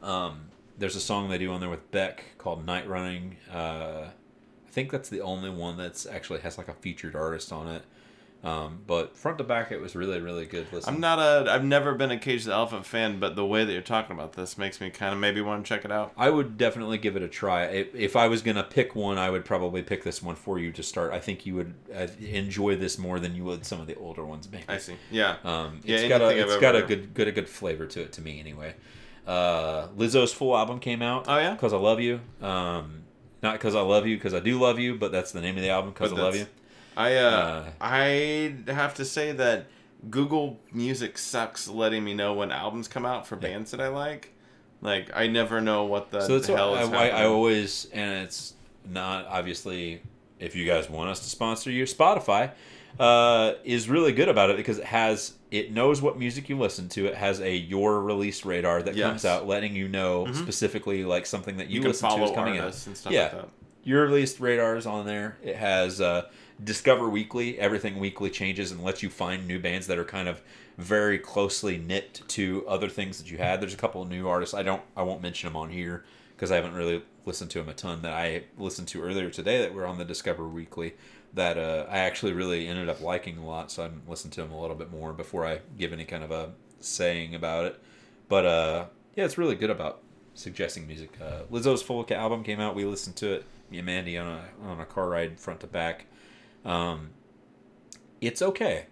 Um, there's a song they do on there with Beck called "Night Running." Uh, I think that's the only one that's actually has like a featured artist on it. Um, but front to back, it was really really good. Listen, I'm not a. I've never been a Cage the Elephant fan, but the way that you're talking about this makes me kind of maybe want to check it out. I would definitely give it a try. If, if I was gonna pick one, I would probably pick this one for you to start. I think you would uh, enjoy this more than you would some of the older ones. Maybe. I see. Yeah. Um, Yeah, it's got a I've it's got a good good a good flavor to it to me anyway. Uh, Lizzo's full album came out. Oh, yeah? because I love you. Um, not because I love you, because I do love you, but that's the name of the album. Because I love you. I uh, Uh, I have to say that Google Music sucks letting me know when albums come out for bands that I like. Like I never know what the so that's what hell I, is I, I always and it's not obviously if you guys want us to sponsor you spotify uh, is really good about it because it has it knows what music you listen to it has a your release radar that comes out letting you know Mhm. specifically like something that you, you listen to is coming out and stuff Yeah. like that. your released radars on there. It has uh, Discover Weekly. Everything weekly changes and lets you find new bands that are kind of very closely knit to other things that you had. There's a couple of new artists. I don't. I won't mention them on here because I haven't really listened to them a ton. That I listened to earlier today that were on the Discover Weekly. That uh, I actually really ended up liking a lot. So I listened to them a little bit more before I give any kind of a saying about it. But uh, yeah, it's really good about suggesting music. Uh, Lizzo's full album came out. We listened to it, me and Mandy, on a on a car ride front to back. Um, it's okay.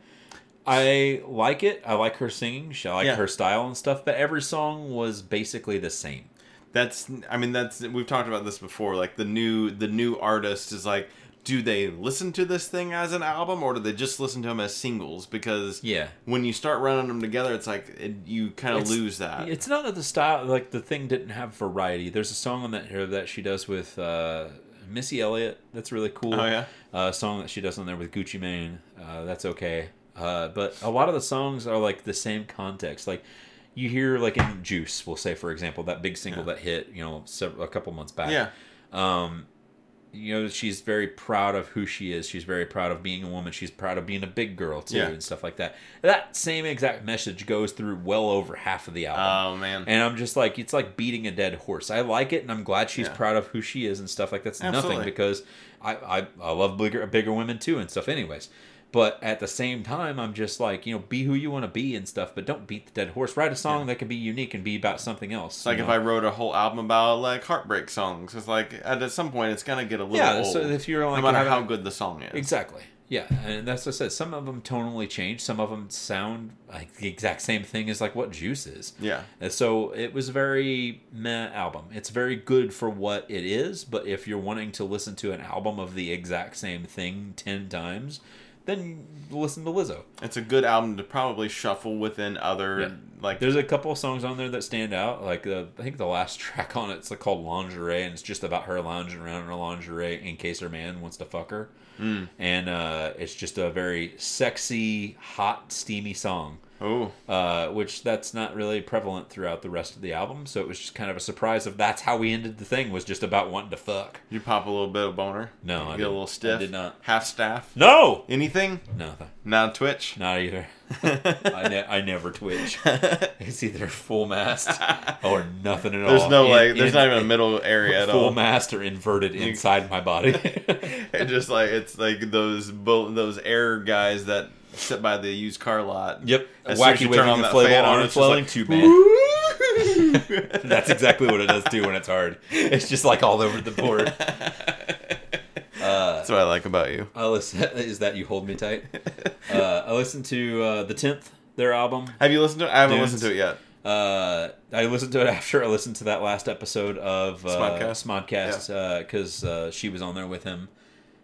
I like it. I like her singing. I like Yeah. her style and stuff. But every song was basically the same. That's I mean that's we've talked about this before. Like the new the new artist is like do they listen to this thing as an album or do they just listen to them as singles? Because Yeah. when you start running them together, it's like it, you kind of lose that. It's not that the style, like the thing didn't have variety. There's a song on that here that she does with uh, Missy Elliott. That's really cool. Oh, yeah? uh, song that she does on there with Gucci Mane. Uh, that's okay. Uh, but a lot of the songs are like the same context. Like you hear like in Juice, we'll say for example, that big single that hit, you know, several, a couple months back. yeah, Um, you know, she's very proud of who she is. She's very proud of being a woman. She's proud of being a big girl too, Yeah. and stuff like that. That same exact message goes through well over half of the album. oh man, And I'm just like, it's like beating a dead horse. I like it, and I'm glad she's Yeah. proud of who she is and stuff like that's nothing because I, I I love bigger bigger women too and stuff. Anyways, but at the same time, I'm just like, you know, be who you want to be and stuff, but don't beat the dead horse. Write a song that can be unique and be about something else. like you if? I wrote a whole album about like heartbreak songs. It's like at at some point it's gonna get a little yeah, old. so if you're like no matter how good the song is. Exactly. Yeah, and that's what I said. Some of them tonally change. Some of them sound like the exact same thing as like what Juice is. Yeah, And so it was a very meh album. It's very good for what it is, but if you're wanting to listen to an album of the exact same thing 10 times, then listen to Lizzo. it's a good album to probably shuffle within other Yeah. like. There's a couple of songs on there that stand out. Like uh, I think the last track on it's like called Lingerie, and it's just about her lounging around in her lingerie in case her man wants to fuck her. Mm. And uh, it's just a very sexy, hot, steamy song. Oh, uh, which that's not really prevalent throughout the rest of the album. So it was just kind of a surprise of that's how we ended the thing was just about wanting to fuck. you pop a little bit of boner. No, you I get a didn't. little stiff. I did not. Half staff. No, Anything? no, Not Twitch. not either. I, ne- I never twitch. It's either full mast or nothing at all. There's all. no In- like. There's in- not even a middle area at all. full all. mast or inverted inside my body. It just like it's like those bull, those air guys that sit by the used car lot. yep, As soon as you turn on that inflatable fan on, arm it's just flailing like, tube man. That's exactly what it does too when it's hard. It's just like all over the board. That's what I like about you. I listen. Is that you hold me tight? Uh, I listened to uh, the tenth, their album. Have you listened to it? I haven't Dudes. listened to it yet. Uh, I listened to it after I listened to that last episode of uh, Smodcast? Because uh, she was on there with him.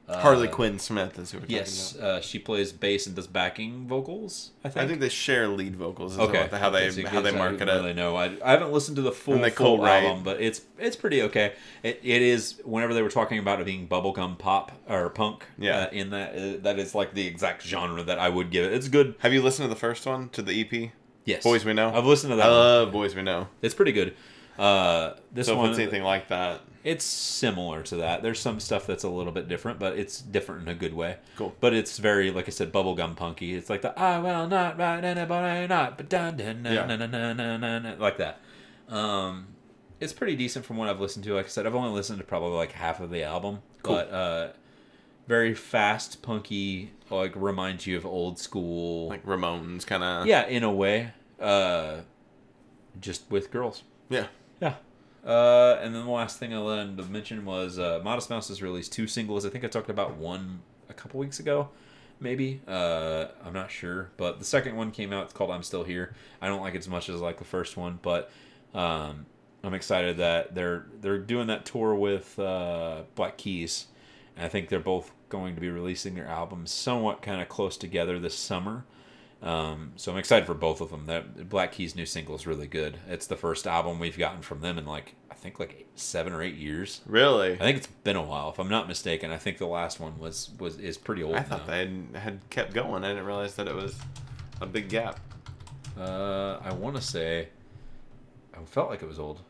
Uh, Harley Quinn Smith is who we're talking Yes, about. uh, she plays bass and does backing vocals. I think. I think they share lead vocals. Is Okay, how they how they market don't it. Really know. I, I haven't listened to the full, full album, but it's it's pretty okay. It, it is. Whenever they were talking about it being bubblegum pop or punk, Yeah. uh, in that uh, that is like the exact genre that I would give it. It's good. Have you listened to the first one to the EP? Yes, Boys We Know. I've listened to that. I one. love Boys We Know. It's pretty good. Uh, this So one, if it's anything like that, it's similar to that. There's some stuff that's a little bit different, but it's different in a good way. Cool. But it's very, like I said, bubblegum punky. It's like the I will not write anybody not, but dun dun dun Yeah. dun dun dun dun dun dun, like that. Um, it's pretty decent from what I've listened to. Like I said, I've only listened to probably like half of the album, Cool. but uh, very fast, punky. Like reminds you of old school. like Ramones kind of. yeah, in a way. Uh, just with girls. Yeah. Uh, and then the last thing I wanted to mention was uh, Modest Mouse has released two singles. I think I talked about one a couple weeks ago, maybe. Uh, I'm not sure, but the second one came out. It's called "I'm Still Here." I don't like it as much as I like the first one, but um, I'm excited that they're they're doing that tour with uh, Black Keys, and I think they're both going to be releasing their albums somewhat kind of close together this summer. Um, so I'm excited for both of them. That Black Keys new single is really good. It's the first album we've gotten from them in like I think like seven or eight years. Really? I think it's been a while, if I'm not mistaken. I think the last one was was is pretty old I now. thought they had, had kept going. I didn't realize that it was a big gap. Uh, I want to say, I felt like it was old.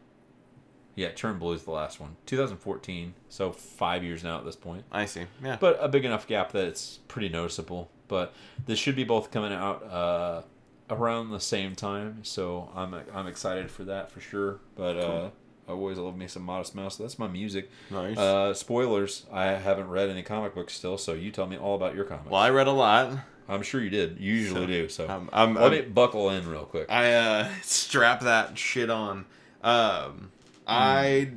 Yeah, Turn Blue is the last one, 2014. So five years now at this point. I see. Yeah. but a big enough gap that it's pretty noticeable. But this should be both coming out uh, around the same time, so I'm I'm excited for that for sure. But uh, I always love me some Modest Mouse. So that's my music. Nice. Uh, spoilers: I haven't read any comic books still, so you tell me all about your comics. well, I read a lot. I'm sure you did. You usually So, do. So Um, I'm, let I'm- me buckle in real quick. I uh, strap that shit on. Um, I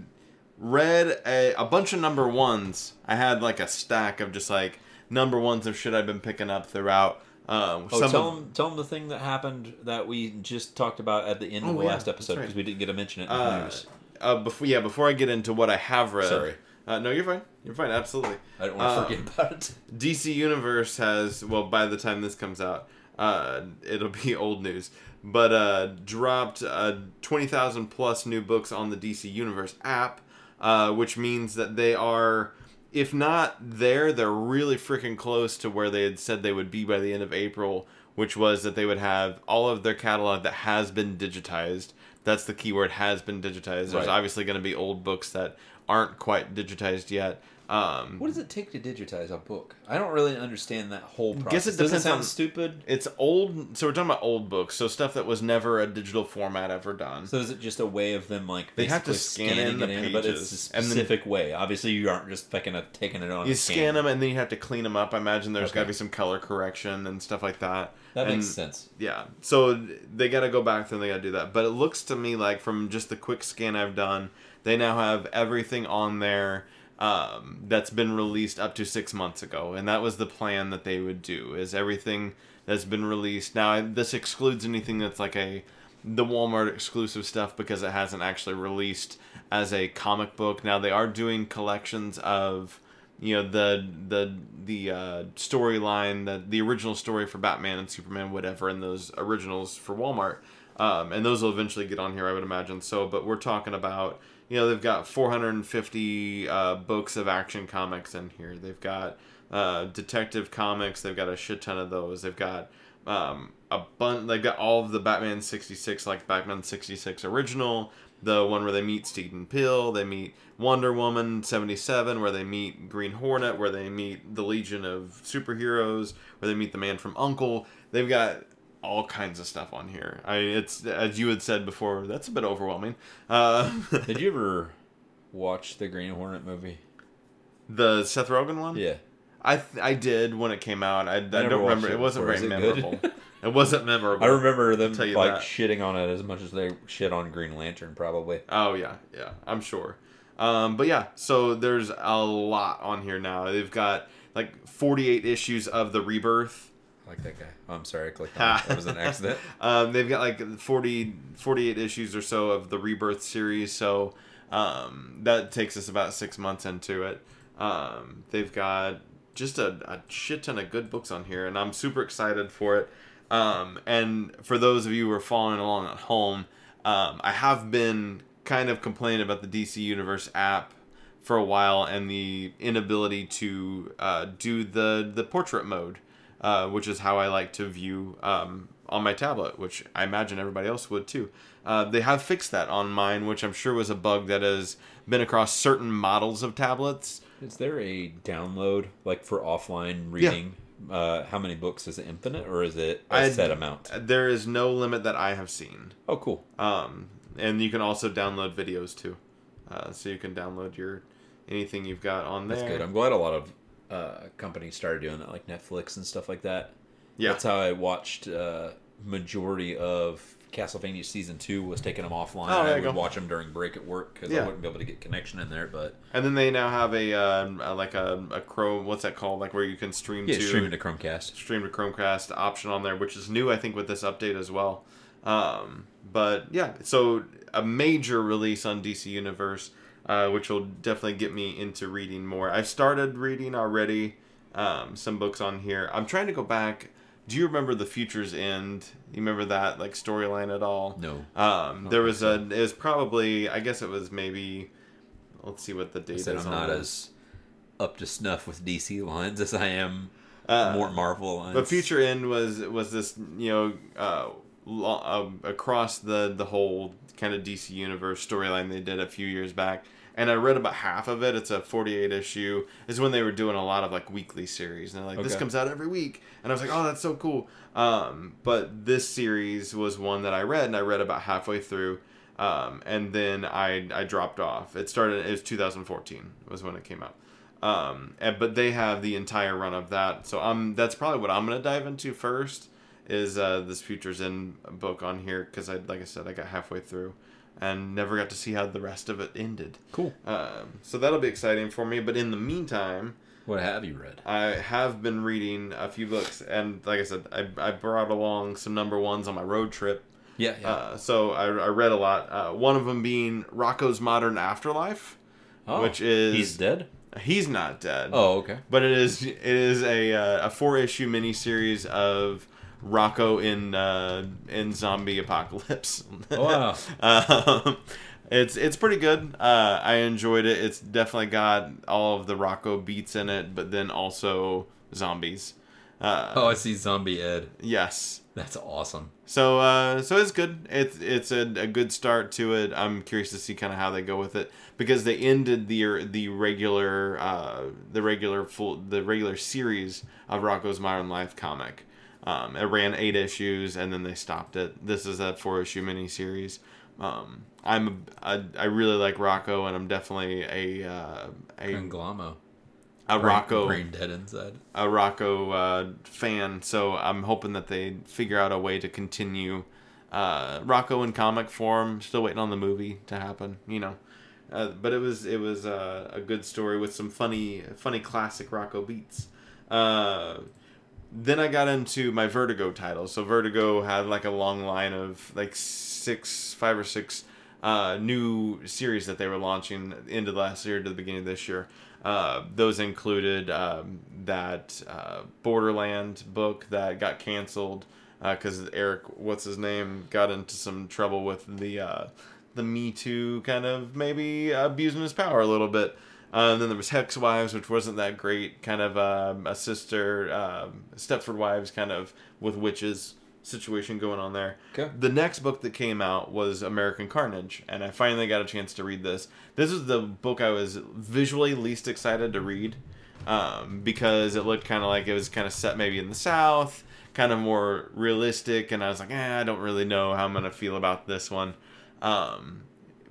read a, a bunch of number ones. I had like a stack of just like number ones of shit I've been picking up throughout. Um, Oh, some tell of- them, tell them the thing that happened that we just talked about at the end of Oh, the yeah, last that's episode right. because we didn't get to mention it in the uh, news. uh, before yeah, before I get into what I have read. Sorry. Uh, no, you're fine. You're fine. Absolutely. I don't want to Um, forget about it. DC Universe has well by the time this comes out, uh, it'll be old news. But uh, dropped uh, twenty thousand plus new books on the DC Universe app, uh, which means that they are, if not there, they're really freaking close to where they had said they would be by the end of April, which was that they would have all of their catalog that has been digitized. That's the keyword has been digitized. There's Right. obviously going to be old books that aren't quite digitized yet. Um, What does it take to digitize a book? I don't really understand that whole process. Guess it Doesn't sound on- stupid. It's old, so we're talking about old books, so stuff that was never a digital format ever done. So is it just a way of them like They have to scan in the it but pages, it's a and then- specific way. Obviously, you aren't just fucking taking it on. you a scan them and then you have to clean them up. I imagine there's Okay. got to be some color correction and stuff like that. That And- makes sense. Yeah, so they got to go back and they got to do that. But it looks to me like from just the quick scan I've done, they now have everything on there um, that's been released up to six months ago, and that was the plan that they would do. Is everything that's been released now? This excludes anything that's like a the Walmart exclusive stuff because it hasn't actually released as a comic book. Now they are doing collections of you know the the the uh, storyline that the original story for Batman and Superman whatever and those originals for Walmart um, and those will eventually get on here I would imagine so but we're talking about you know they've got 450 uh, books of action comics in here. They've got uh, detective comics. They've got a shit ton of those. They've got um, a bunch they've got all of the Batman 66 like Batman 66 original the one where they meet Stephen Pill, they meet Wonder Woman 77, where they meet Green Hornet, where they meet the Legion of Superheroes, where they meet the Man from Uncle. They've got all kinds of stuff on here. I it's as you had said before, that's a bit overwhelming. Uh, Did you ever watch the Green Hornet movie? the Seth Rogen one, Yeah. I th- I did when it came out. I, I, don't remember. it It wasn't very it memorable. it wasn't memorable. I remember them like that. shitting on it as much as they shit on Green Lantern, probably. Oh yeah, yeah, I'm sure. Um, but yeah, so there's a lot on here now. They've got like 48 issues of the Rebirth. Like that guy. Oh, I'm sorry, I clicked on it. That was an accident. Um, they've got like 40, 48 issues or so of the Rebirth series. So um, that takes us about six months into it. Um, they've got just a, a shit ton of good books on here, and I'm super excited for it. Um, and for those of you who are following along at home, um, I have been kind of complaining about the DC Universe app for a while and the inability to uh, do the the portrait mode, uh, which is how I like to view um, on my tablet, which I imagine everybody else would too. Uh, they have fixed that on mine, which I'm sure was a bug that has been across certain models of tablets. Is there a download like for offline reading? Uh, how many books is it? Infinite or is it a I- set amount? There is no limit that I have seen. Oh, cool. Um, and you can also download videos too, uh, so you can download your anything you've got on there. That's good. I'm glad a lot of uh, companies started doing that, like Netflix and stuff like that. Yeah. That's how I watched uh, majority of Castlevania season two was taking them offline. Oh, I would go. watch them during break at work because Yeah. I wouldn't be able to get connection in there. But And then they now have a uh, like a, a Chrome. What's that called? Like where you can stream yeah, to streaming to Chromecast. stream to Chromecast option on there, which is new, I think, with this update as well. Um, but yeah, so a major release on DC Universe, uh, which will definitely get me into reading more. I've started reading already um, some books on here. I'm trying to go back. Do you remember the Future's End? You remember that like storyline at all? No. Um, there was a. It was probably. I guess it was maybe. Let's see what the I date said is. I'm not as up to snuff with DC lines as I am Uh, more Marvel lines. But Future End was was this you know uh, lo- um, across the the whole kind of DC universe storyline they did a few years back, and I read about half of it. It's a forty eight issue. Is when they were doing a lot of like weekly series, and they're like this comes out every week, and I was like, oh, that's so cool. Um, but this series was one that I read, and I read about halfway through. Um, and then I I dropped off. It started. It was 2014 was when it came out. Um, and, but they have the entire run of that, so I'm that's probably what I'm gonna dive into first is uh, this Futures End book on here because I like I said I got halfway through and never got to see how the rest of it ended. cool. Um, so that'll be exciting for me. But in the meantime, What have you read? I have been reading a few books, and like I said, I, I brought along some number ones on my road trip. Yeah, yeah. Uh, so I, I read a lot. Uh, one of them being Rocko's Modern Afterlife. Oh, which is he's dead. He's not dead. Oh, okay. but it is it is a uh, a four issue miniseries of Rocko in uh, in zombie apocalypse. Oh, wow. um, it's it's pretty good. Uh, I enjoyed it. It's definitely got all of the Rocko beats in it, but then also zombies. Uh, Oh, I see Zombie Ed. Yes. That's awesome. So uh, so it's good. It's it's a, a good start to it. I'm curious to see kind of how they go with it because they ended the the regular uh, the regular full the regular series of Rocko's Modern Life comic. Um, it ran eight issues and then they stopped it. This is a four issue miniseries. Um, I'm a, I, I really like Rocko and I'm definitely a uh, a, Conglom-O. a Rocko Brain dead inside. a Rocko uh, fan, so I'm hoping that they figure out a way to continue uh, Rocko in comic form. Still waiting on the movie to happen, you know. Uh, but it was it was uh, a good story with some funny funny classic Rocko beats. Uh, then I got into my Vertigo titles. So Vertigo had like a long line of like six, five or six uh, new series that they were launching into last year to the beginning of this year. Uh, those included um, that uh, Borderland book that got canceled because Eric, what's his name, got into some trouble with the uh, the Me Too kind of maybe abusing his power a little bit. Uh, and then there was Hex Wives, which wasn't that great. Kind of um, a sister, um, Stepford Wives, kind of with witches situation going on there. Okay. The next book that came out was American Carnage, and I finally got a chance to read this. This is the book I was visually least excited to read um, because it looked kind of like it was kind of set maybe in the South, kind of more realistic, and I was like, eh, I don't really know how I'm gonna feel about this one. Um,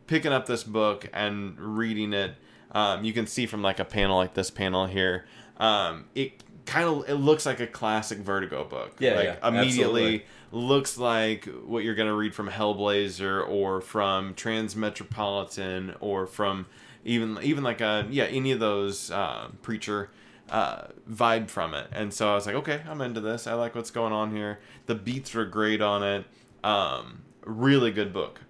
picking up this book and reading it, um, you can see from like a panel like this panel here, um, it kind of it looks like a classic Vertigo book. Yeah, like yeah, immediately absolutely. looks like what you're gonna read from Hellblazer or from Transmetropolitan or from even even like a yeah any of those uh, preacher uh, vibe from it. And so I was like, okay, I'm into this. I like what's going on here. The beats were great on it. Um, really good book.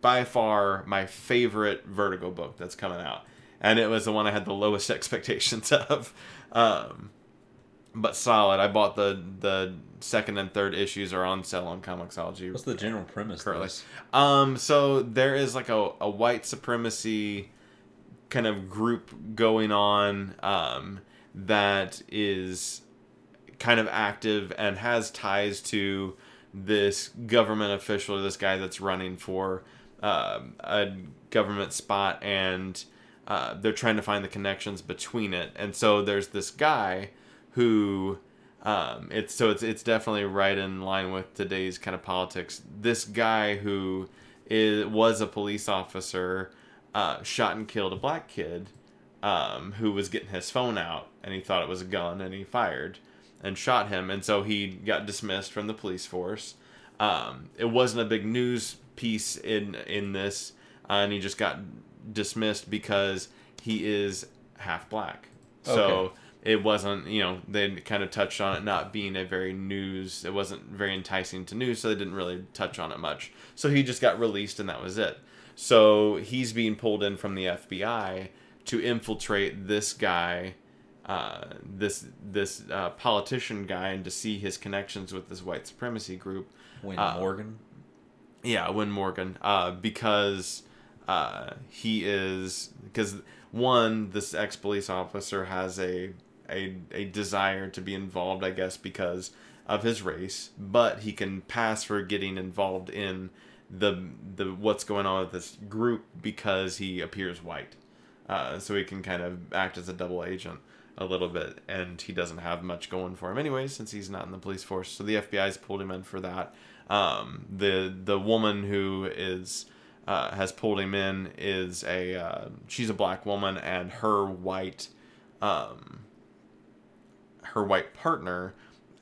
By far my favorite Vertigo book that's coming out. And it was the one I had the lowest expectations of. Um, but solid. I bought the the second and third issues are on sale on Comixology. What's the general premise? currently. Um, so there is like a, a white supremacy kind of group going on um, that is kind of active and has ties to this government official, this guy that's running for um, a government spot, and uh, they're trying to find the connections between it. And so there's this guy who um, it's so it's it's definitely right in line with today's kind of politics. This guy who is was a police officer uh, shot and killed a black kid um, who was getting his phone out and he thought it was a gun and he fired and shot him and so he got dismissed from the police force. Um, it wasn't a big news piece in in this uh, and he just got dismissed because he is half black. So Okay. it wasn't, you know, they kind of touched on it not being a very news, it wasn't very enticing to news, so they didn't really touch on it much. So he just got released and that was it. So he's being pulled in from the FBI to infiltrate this guy, uh, this this uh, politician guy, and to see his connections with this white supremacy group. Wayne Uh, Morgan. Yeah, Wynn Morgan, uh, because uh, he is because one, this ex police officer has a, a a desire to be involved, I guess, because of his race, but he can pass for getting involved in the the what's going on with this group because he appears white, uh, so he can kind of act as a double agent a little bit, and he doesn't have much going for him anyway since he's not in the police force. So the FBI's pulled him in for that. Um, the the woman who is uh, has pulled him in is a uh, she's a black woman, and her white um, her white partner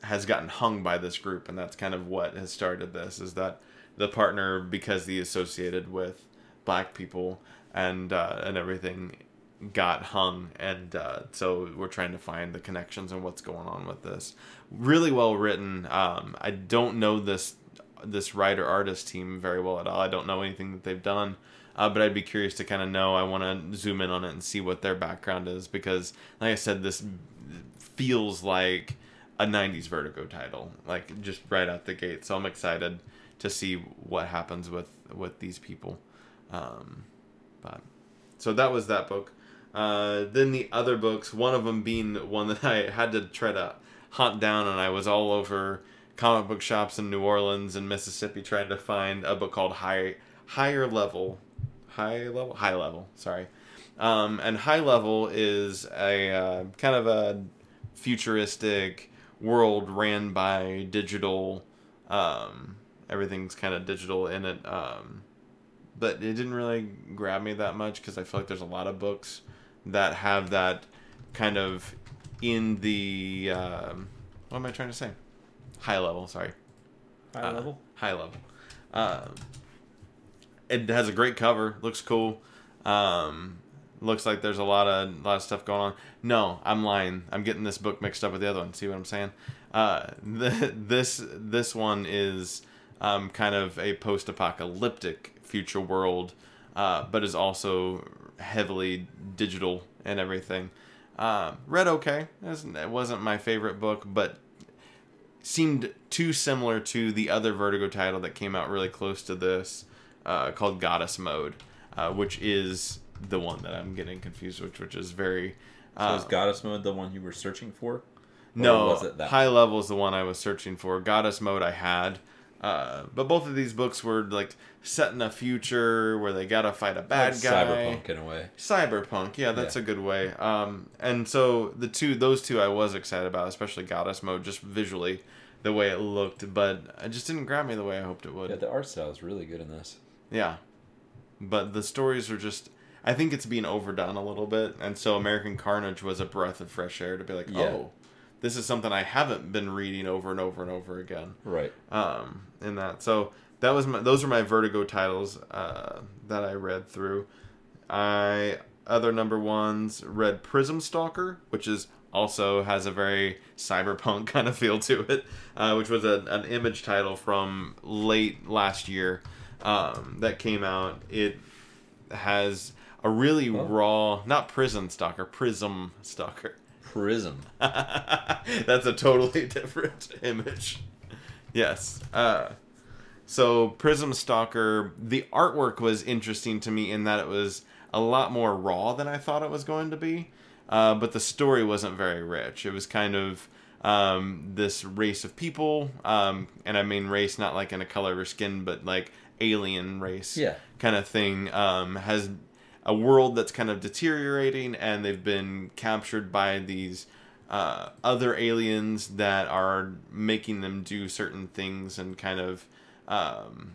has gotten hung by this group, and that's kind of what has started this. Is that the partner because he associated with black people and uh, and everything got hung. And uh, so we're trying to find the connections and what's going on with this. Really well written. Um, i don't know this this writer artist team very well at all i don't know anything that they've done Uh, but I'd be curious to kind of know. I want to zoom in on it and see what their background is because, like I said, this feels like a 90s Vertigo title, like just right out the gate. So I'm excited to see what happens with with these people. Um, but so that was that book. Uh, then the other books, one of them being one that I had to try to hunt down, and I was all over comic book shops in New Orleans and Mississippi trying to find a book called High Higher Level, High Level, High Level. Sorry, um, and High Level is a uh, kind of a futuristic world ran by digital. Um, everything's kind of digital in it. Um, but it didn't really grab me that much because I feel like there's a lot of books that have that kind of in the um, what am I trying to say? High level, sorry. High Uh, level. High level. Um, it has a great cover. Looks cool. Um, looks like there's a lot of lot of stuff going on. No, I'm lying. I'm getting this book mixed up with the other one. See what I'm saying? Uh, the, this this one is um, kind of a post-apocalyptic future world, uh, but is also heavily digital and everything. Uh, read okay. It wasn't- it wasn't my favorite book, but seemed too similar to the other Vertigo title that came out really close to this, uh, called Goddess Mode, uh, which is the one that I'm getting confused with, which is very. So Uh, is Goddess Mode the one you were searching for? no, it that High Level is the one I was searching for. Goddess Mode I had. Uh, but both of these books were like set in a future where they gotta fight a bad Like guy. Cyberpunk in a way. Cyberpunk, yeah, that's Yeah. a good way. Um, and so the two, those two, I was excited about, especially Goddess Mode, just visually, the way it looked, but it just didn't grab me the way I hoped it would. Yeah, the art style is really good in this. Yeah, but the stories are just. I think it's being overdone a little bit, and so American Carnage was a breath of fresh air to be like, Yeah. oh, this is something I haven't been reading over and over and over again. Right. Um, in that, so that was my, those are my Vertigo titles uh, that I read through. I other number ones read Prism Stalker, which is also has a very cyberpunk kind of feel to it, uh, which was a, an image title from late last year um, that came out. It has a really Oh. raw, not Prison Stalker, Prism Stalker. Prism. That's a totally different image. Yes. Uh, so Prism Stalker, the artwork was interesting to me in that it was a lot more raw than I thought it was going to be. Uh, but the story wasn't very rich. It was kind of um, this race of people, um, and I mean race not like in a color or skin, but like alien race Yeah. kind of thing. Um, has a world that's kind of deteriorating, and they've been captured by these uh, other aliens that are making them do certain things and kind of um,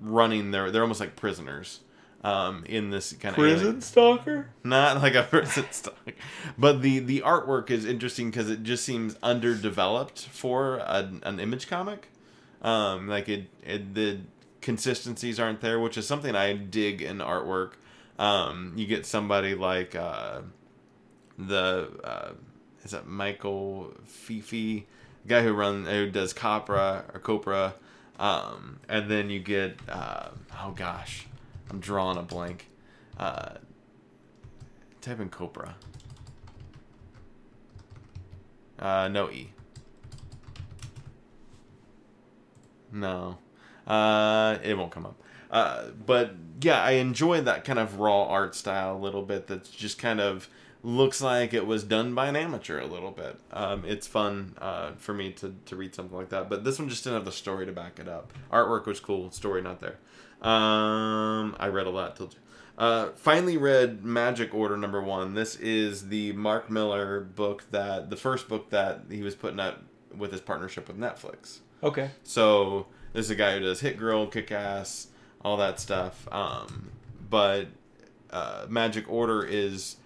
running their. They're almost like prisoners. Um, in this kind of prison stalker. not like a prison stalker, but the the artwork is interesting because it just seems underdeveloped for an, an image comic. Um, like it, it, the consistencies aren't there, which is something I dig in artwork. Um, you get somebody like uh, the uh, is that Michel Fiffe, the guy who runs who does Copra or Copra, um, and then you get uh, oh gosh, I'm drawing a blank. Uh, type in Copra. Uh, no E. No. Uh, it won't come up. Uh, but yeah, I enjoy that kind of raw art style a little bit. That's just kind of looks like it was done by an amateur a little bit. Um, it's fun uh, for me to, to read something like that. But this one just didn't have the story to back it up. Artwork was cool, story not there. Um, I read a lot. Told you. Uh, finally read Magic Order number one. This is the Mark Millar book that the first book that he was putting out with his partnership with Netflix. Okay. So this is a guy who does Hit Girl, Kick Ass, all that stuff. Um, but uh, Magic Order is,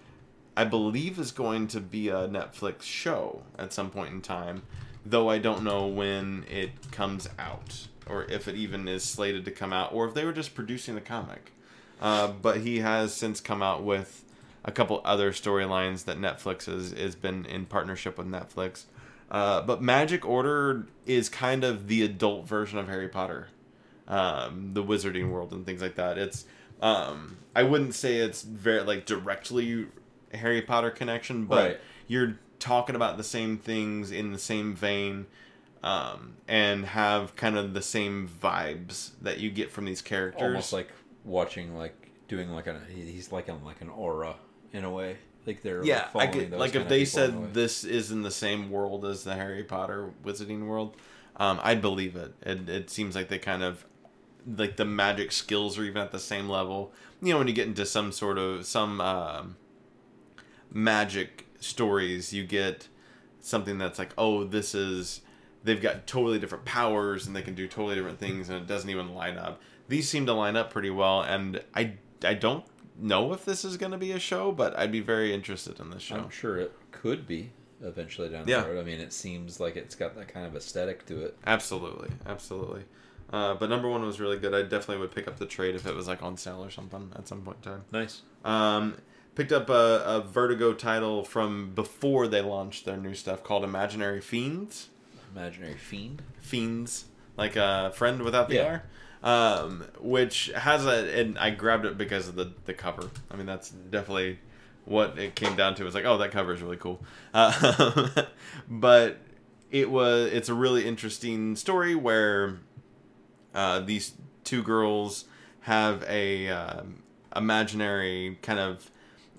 I believe, is going to be a Netflix show at some point in time. Though I don't know when it comes out, or if it even is slated to come out, or if they were just producing the comic. Uh, but he has since come out with a couple other storylines that Netflix has, has been in partnership with Netflix. Uh, but Magic Order is kind of the adult version of Harry Potter, um, the Wizarding World and things like that. It's Um, I wouldn't say it's very like directly Harry Potter connection, but Right. you're talking about the same things in the same vein. Um, and have kind of the same vibes that you get from these characters. Almost like watching, like doing like a he's like on like an aura in a way. Like they're yeah, I following could, those like if they people in a way. said this is in the same world as the Harry Potter Wizarding World, um, I'd believe it. it. It seems like they kind of like the magic skills are even at the same level. You know, when you get into some sort of some um, magic stories, you get something that's like, oh, this is they've got totally different powers and they can do totally different things, and it doesn't even line up. These seem to line up pretty well, and I I don't know if this is going to be a show, but I'd be very interested in this show. I'm sure it could be eventually down Yeah. the road. I mean, it seems like it's got that kind of aesthetic to it. Absolutely, absolutely. Uh, but number one was really good. I definitely would pick up the trade if it was like on sale or something at some point in time. Nice. Um, picked up a, a Vertigo title from before they launched their new stuff called Imaginary Fiends. Imaginary fiend. Fiends, like a friend without the Yeah. R, um, which has a. And I grabbed it because of the the cover. I mean, that's definitely what it came down to. It was like, oh, that cover is really cool. Uh, but it was. It's a really interesting story where uh, these two girls have a um, imaginary kind of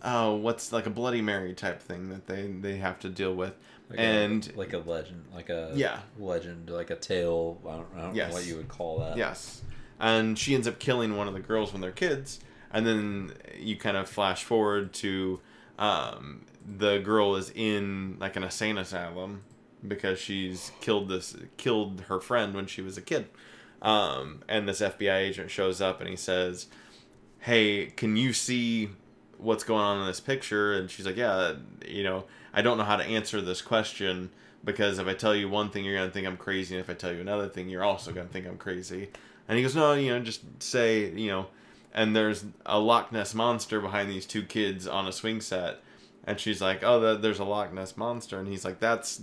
oh what's like a bloody mary type thing that they they have to deal with Like a- and like a legend, like a Yeah. legend, like a tale. I don't, I don't Yes. know what you would call that. Yes. And she ends up killing one of the girls when they're kids. And then you kind of flash forward to um, the girl is in like an insane asylum because she's killed this killed her friend when she was a kid. Um, and this FBI agent shows up and he says, "Hey, can you see what's going on in this picture?" And she's like, "Yeah, you know, I don't know how to answer this question because if I tell you one thing, you're gonna think I'm crazy, and if I tell you another thing, you're also gonna think I'm crazy." And he goes, "No, you know, just say, you know." And there's a Loch Ness monster behind these two kids on a swing set, and she's like, "Oh, there's a Loch Ness monster," and he's like, "That's,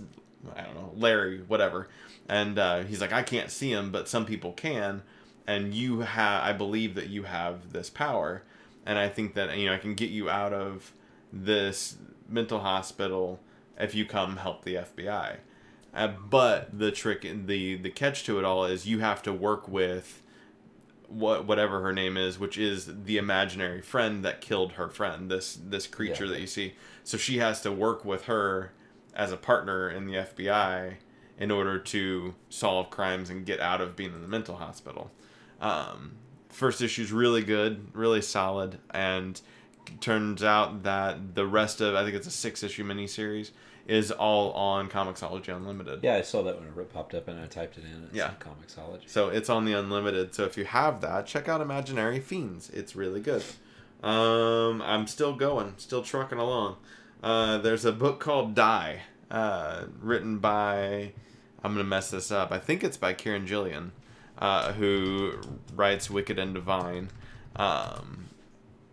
I don't know, Larry, whatever." And uh, he's like, "I can't see him, but some people can." and you have i believe that you have this power and i think that you know i can get you out of this mental hospital if you come help the fbi uh, but the trick the the catch to it all is you have to work with what whatever her name is which is the imaginary friend that killed her friend this this creature Yeah. that you see. So she has to work with her as a partner in the fbi in order to solve crimes and get out of being in the mental hospital. Um, first issue's really good, really solid, and turns out that the rest of I think it's a six issue miniseries is all on Comixology Unlimited. Yeah, I saw that when it popped up and I typed it in. It's Yeah. Comixology. So it's on the Unlimited. So if you have that, check out Imaginary Fiends. It's really good. Um, I'm still going, still trucking along. Uh, there's a book called Die, uh, written by I'm gonna mess this up. I think it's by Kieron Gillian, uh, who writes Wicked and Divine. Um,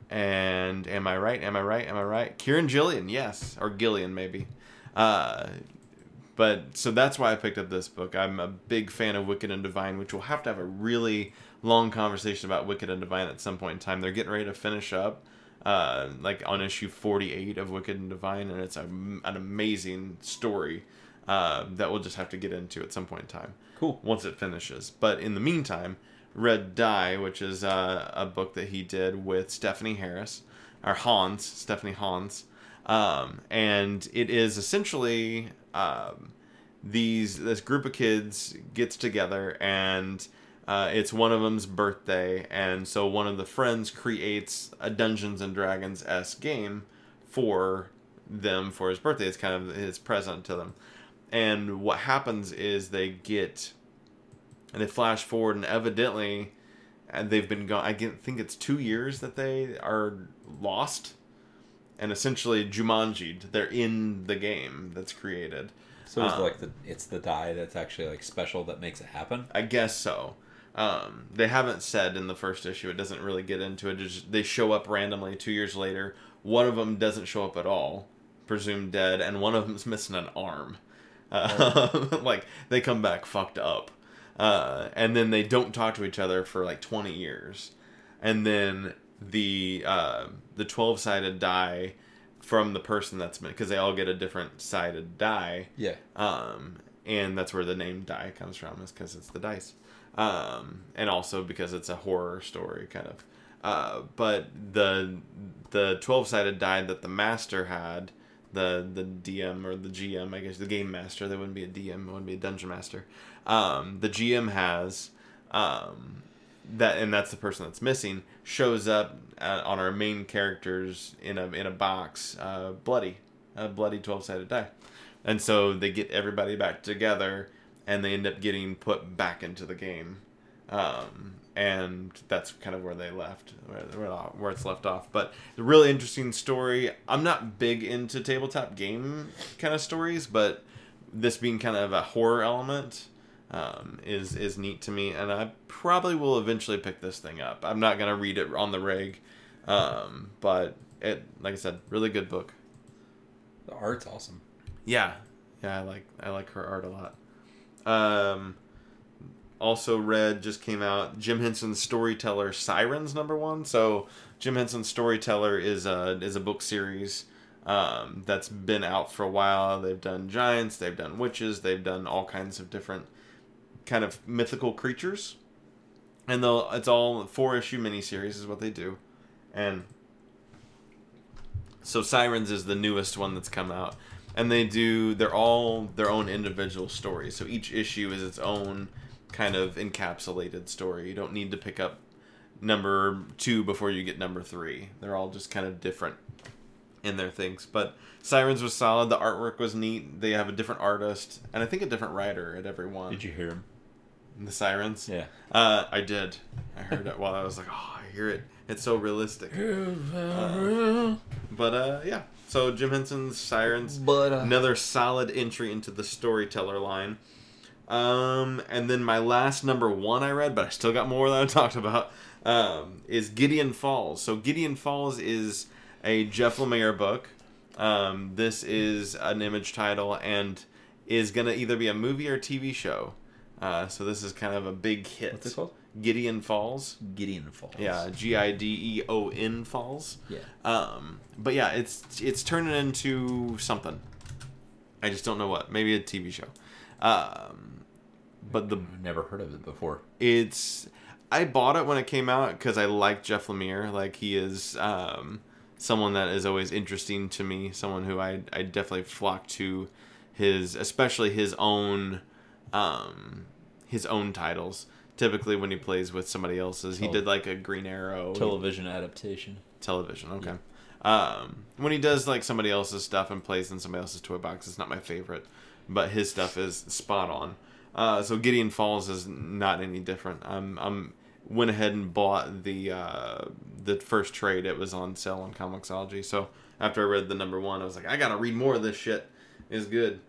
and am I right? Am I right? Am I right? Kieron Gillian, yes, or Gillian maybe. Uh, but so that's why I picked up this book. I'm a big fan of Wicked and Divine, which we'll have to have a really long conversation about Wicked and Divine at some point in time. They're getting ready to finish up, uh, like on issue 48 of Wicked and Divine, and it's a, an amazing story uh, that we'll just have to get into at some point in time Cool. once it finishes. But in the meantime, Red Die, which is uh, a book that he did with Stephanie Harris, or Hans, Stephanie Hans, um, and it is essentially um, these this group of kids gets together and. Uh, it's one of them's birthday, and so one of the friends creates a Dungeons and Dragons s game for them for his birthday. It's kind of his present to them. And what happens is they get and they flash forward and evidently and they've been gone i think it's two years that they are lost. And essentially jumanji they're in the game that's created. So it's Uh, like the it's the die that's actually like special that makes it happen. i guess so. Um, they haven't said in the first issue it doesn't really get into it just, they show up randomly two years later. One of them doesn't show up at all presumed dead and one of them's missing an arm uh, like they come back fucked up uh, and then they don't talk to each other for like 20 years and then the uh, the twelve sided die from the person that's because they all get a different sided die. Yeah. Um, and that's where the name die comes from is because it's the dice. Um, and also because it's a horror story kind of. Uh, but the the twelve sided die that the master had, the the DM or the GM, I guess the game master, there wouldn't be a DM, it wouldn't be a dungeon master. Um, the GM has um, that, and that's the person that's missing. Shows up uh on our main characters in a in a box, uh, bloody, a bloody twelve sided die, and so they get everybody back together, and they end up getting put back into the game. Um, and that's kind of where they left, where, it's left off. But a really interesting story. I'm not big into tabletop game kind of stories, but this being kind of a horror element um, is is neat to me, and I probably will eventually pick this thing up. I'm not gonna read it on the rig um, but it, like I said, really good book. The art's awesome. Yeah, yeah, I like I like her art a lot. Um, also read just came out Jim Henson's Storyteller Sirens number one. So Jim Henson's Storyteller is a is a book series um, that's been out for a while. They've done giants, they've done witches, they've done all kinds of different kind of mythical creatures, and they'll it's all four issue miniseries is what they do, and so Sirens is the newest one that's come out, and they do they're all their own individual stories. So each issue is its own kind of encapsulated story. You don't need to pick up number two before you get number three. They're all just kind of different in their things. But Sirens was solid. The artwork was neat. They have a different artist and I think a different writer at every one. Did you hear him? The Sirens? Yeah. Uh, I did. I heard it while I was like, oh, I hear it. It's so realistic. Uh, but uh, yeah. So Jim Henson's Sirens. But uh, Another solid entry into the storyteller line. Um, and then my last number one I read, but I still got more that I talked about, um, is Gideon Falls. So Gideon Falls is a Jeff Lemire book. Um, this is an image title and is going to either be a movie or TV show. Uh, so this is kind of a big hit. What's it called? Gideon Falls. Gideon Falls. Yeah, G I D E O N Falls. Yeah. Um, but yeah, it's it's turning into something. I just don't know what. Maybe a TV show. Um, but the I've never heard of it before. it's I bought it when it came out because I like Jeff Lemire. Like he is um, someone that is always interesting to me. Someone who I I definitely flock to his, especially his own, um, his own titles. Typically, when he plays with somebody else's, he did like a Green Arrow Television adaptation. television. Okay. Um, when he does like somebody else's stuff and plays in somebody else's toy box, it's not my favorite, but his stuff is spot on. Uh, so Gideon Falls is not any different. I'm I'm went ahead and bought the uh, the first trade. It was on sale on Comixology. So after I read the number one, I was like, I gotta read more of this shit. It's good.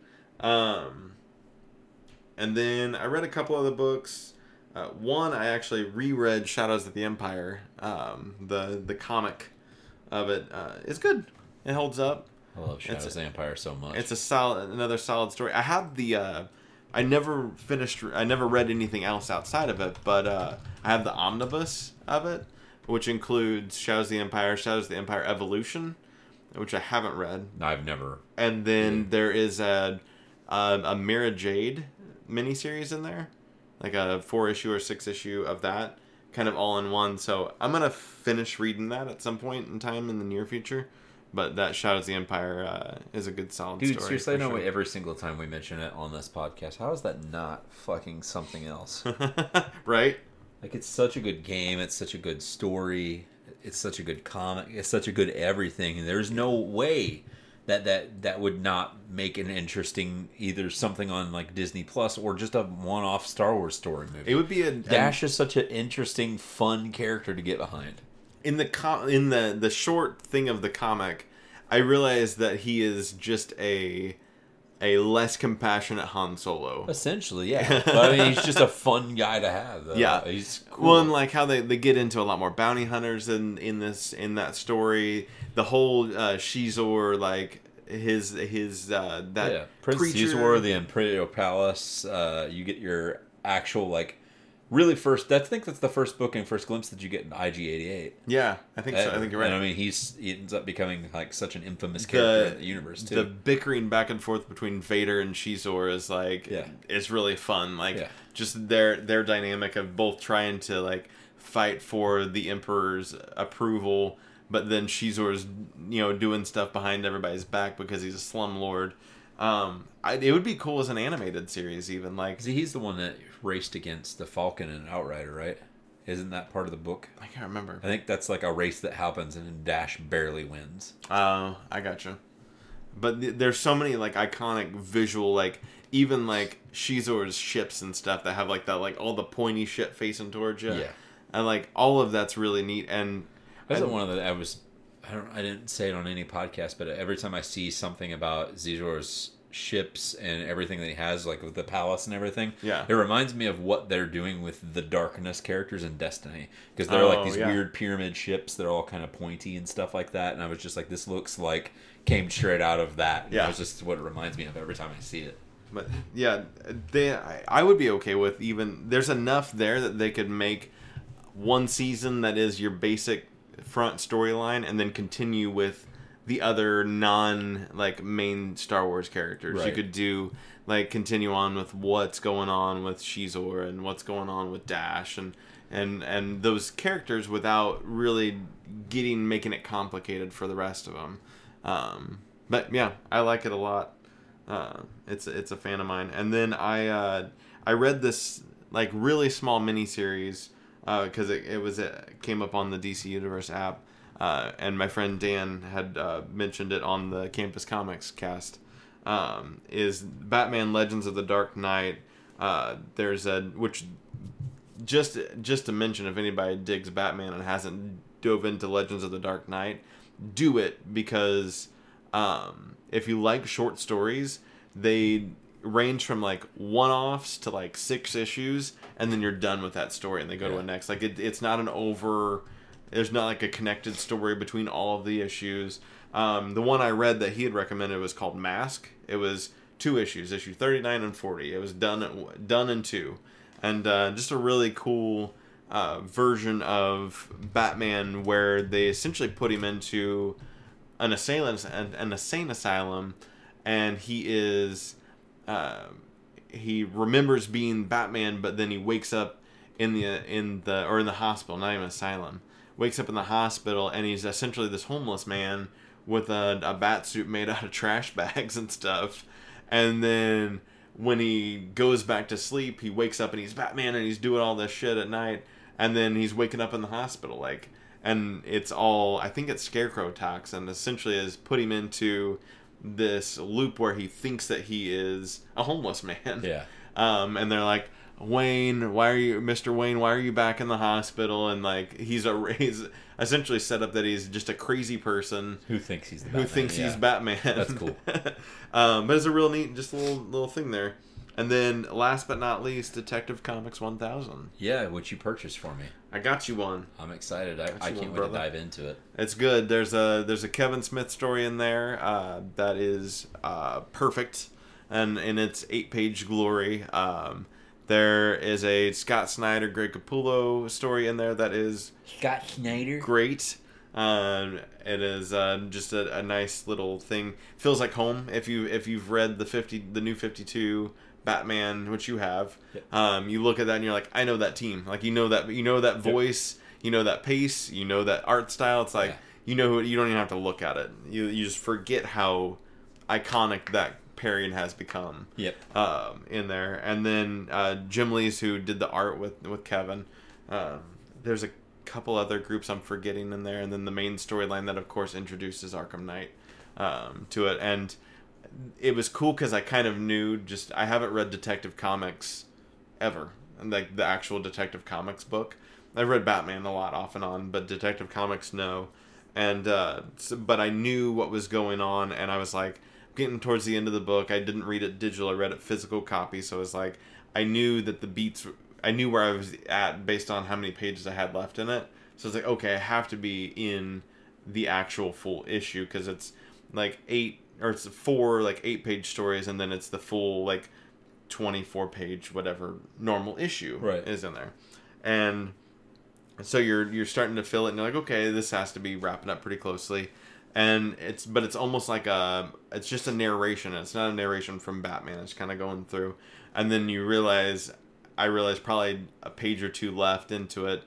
Um, and then I read a couple other books. Uh, one I actually reread Shadows of the Empire. Um, the the comic of it uh, is good. It holds up. I love Shadows of the Empire so much. It's a solid, another solid story. I have the, uh, I never finished, I never read anything else outside of it, but uh, I have the omnibus of it, which includes Shadows of the Empire, Shadows of the Empire Evolution, which I haven't read, I've never. and then there is a, a a Mara Jade miniseries in there, like a four issue or six issue of that, kind of all in one. So I'm gonna finish reading that at some point in time in the near future. But that Shadows of the Empire uh, is a good solid Dude, story. seriously, I know sure. every single time we mention it on this podcast. How is that not fucking something else? right? like, it's such a good game. It's such a good story. It's such a good comic. It's such a good everything. There's no way that that that would not make an interesting either something on like Disney Plus or just a one-off Star Wars story movie. It would be a Dash is such an interesting, fun character to get behind. In the com- in the the short thing of the comic. I realized that he is just a a less compassionate Han Solo. Essentially, yeah. But I mean, he's just a fun guy to have. Though. Yeah. he's cool. Well, and like how they, they get into a lot more bounty hunters in in this in that story. The whole uh, Xizor like his his uh, that yeah, Prince creature. Caesar, the Imperial Palace. Uh, you get your actual like really first. I think that's the first book and first glimpse that you get in IG88. Yeah, I think so. I think you're right. And I mean, he's he ends up becoming like such an infamous character in the universe too. The bickering back and forth between Vader and Xizor is like Yeah. it's really fun. Like Yeah. just their their dynamic of both trying to like fight for the Emperor's approval, but then Xizor's you know doing stuff behind everybody's back because he's a slum lord. Um, I, it would be cool as an animated series, even like 'Cause he's the one that raced against the Falcon and Outrider, right? Isn't that part of the book? I can't remember. I think that's like a race that happens and Dash barely wins. Oh, I gotcha. But th- there's so many like iconic visual, like even like Xizor's ships and stuff that have like that, like all the pointy shit facing towards you. Yeah. And like all of that's really neat. And That's and- one of the I was I don't I didn't say it on any podcast, but every time I see something about Xizor's ships and everything that he has, like with the palace and everything, Yeah. it reminds me of what they're doing with the Darkness characters in Destiny because they're Oh, like these yeah. weird pyramid ships that are all kind of pointy and stuff like that. And I was just like, this looks like came straight out of that. And Yeah. was just what it reminds me of every time I see it. But yeah, they I, I would be okay with even there's enough there that they could make one season that is your basic front storyline and then continue with the other non like main Star Wars characters. You could do like continue on with what's going on with Xizor and what's going on with Dash and and and those characters without really getting making it complicated for the rest of them. Um, but yeah, I like it a lot. Uh, it's it's a fan of mine. And then I uh, I read this like really small mini series because it, it was it came up on the DC Universe app, uh, and my friend Dan had uh, mentioned it on the Campus Comics cast. Um, is Batman Legends of the Dark Knight? Uh, there's a which just just to mention if anybody digs Batman and hasn't dove into Legends of the Dark Knight, do it because um, if you like short stories, they range from like one-offs to like six issues, and then you're done with that story, and they go to Yeah. a next. Like it, it's not an over. There's not like a connected story between all of the issues. Um, the one I read that he had recommended was called Mask. It was two issues, issue 39 and 40. It was done done in two, and uh, just a really cool uh, version of Batman where they essentially put him into an asylum, an, an insane asylum, and he is uh, he remembers being Batman, but then he wakes up in the in the or in the hospital, not even asylum. Wakes up in the hospital, and he's essentially this homeless man with a, a bat suit made out of trash bags and stuff. And then when he goes back to sleep, he wakes up and he's Batman, and he's doing all this shit at night. And then he's waking up in the hospital, like, and it's all I think it's Scarecrow and essentially is put him into this loop where he thinks that he is a homeless man. Yeah. Um, and they're like, Wayne, why are you, Mr. Wayne, why are you back in the hospital? And like, he's a he's essentially set up that he's just a crazy person Who thinks he's the who Batman? thinks Yeah. he's Batman. That's cool. um, but it's a real neat, just a little little thing there. And then, last but not least, Detective Comics 1000. Yeah, which you purchased for me. I got you one. I'm excited. I, I can't one, wait to dive into it. It's good. There's a there's a Kevin Smith story in there uh, that is uh, perfect, and in its eight page glory. Um, there is a Scott Snyder, Greg Capullo story in there that is Scott Snyder. great. Um, it is uh, just a, a nice little thing. Feels like home if you if you've read the fifty the new Fifty Two Batman, which you have. Yep. Um, you look at that and you're like, I know that team. Like you know that you know that voice, you know that pace, you know that art style. It's like Yeah. you know who you don't even have to look at it. You you just forget how iconic that Parian has become Yep. um, in there, and then uh, Jim Lee's who did the art with with Kevin. Um, there's a couple other groups I'm forgetting in there, and then the main storyline that, of course, introduces Arkham Knight um, to it, and it was cool because I kind of knew just I haven't read Detective Comics ever, and like the actual Detective Comics book. I've read Batman a lot off and on, but Detective Comics no, and uh, so, but I knew what was going on, and I was like getting towards the end of the book. I didn't read it digital; I read it physical copy, so it was like I knew that the beats. I knew where I was at based on how many pages I had left in it. So it's like, okay, I have to be in the actual full issue because it's like eight or it's four like eight page stories, and then it's the full like 24 page whatever normal issue Right. is in there and so you're you're starting to fill it and you're like okay this has to be wrapping up pretty closely and it's but it's almost like a it's just a narration. It's not a narration from batman. It's kind of going through. And then you realize i realized probably a page or two left into it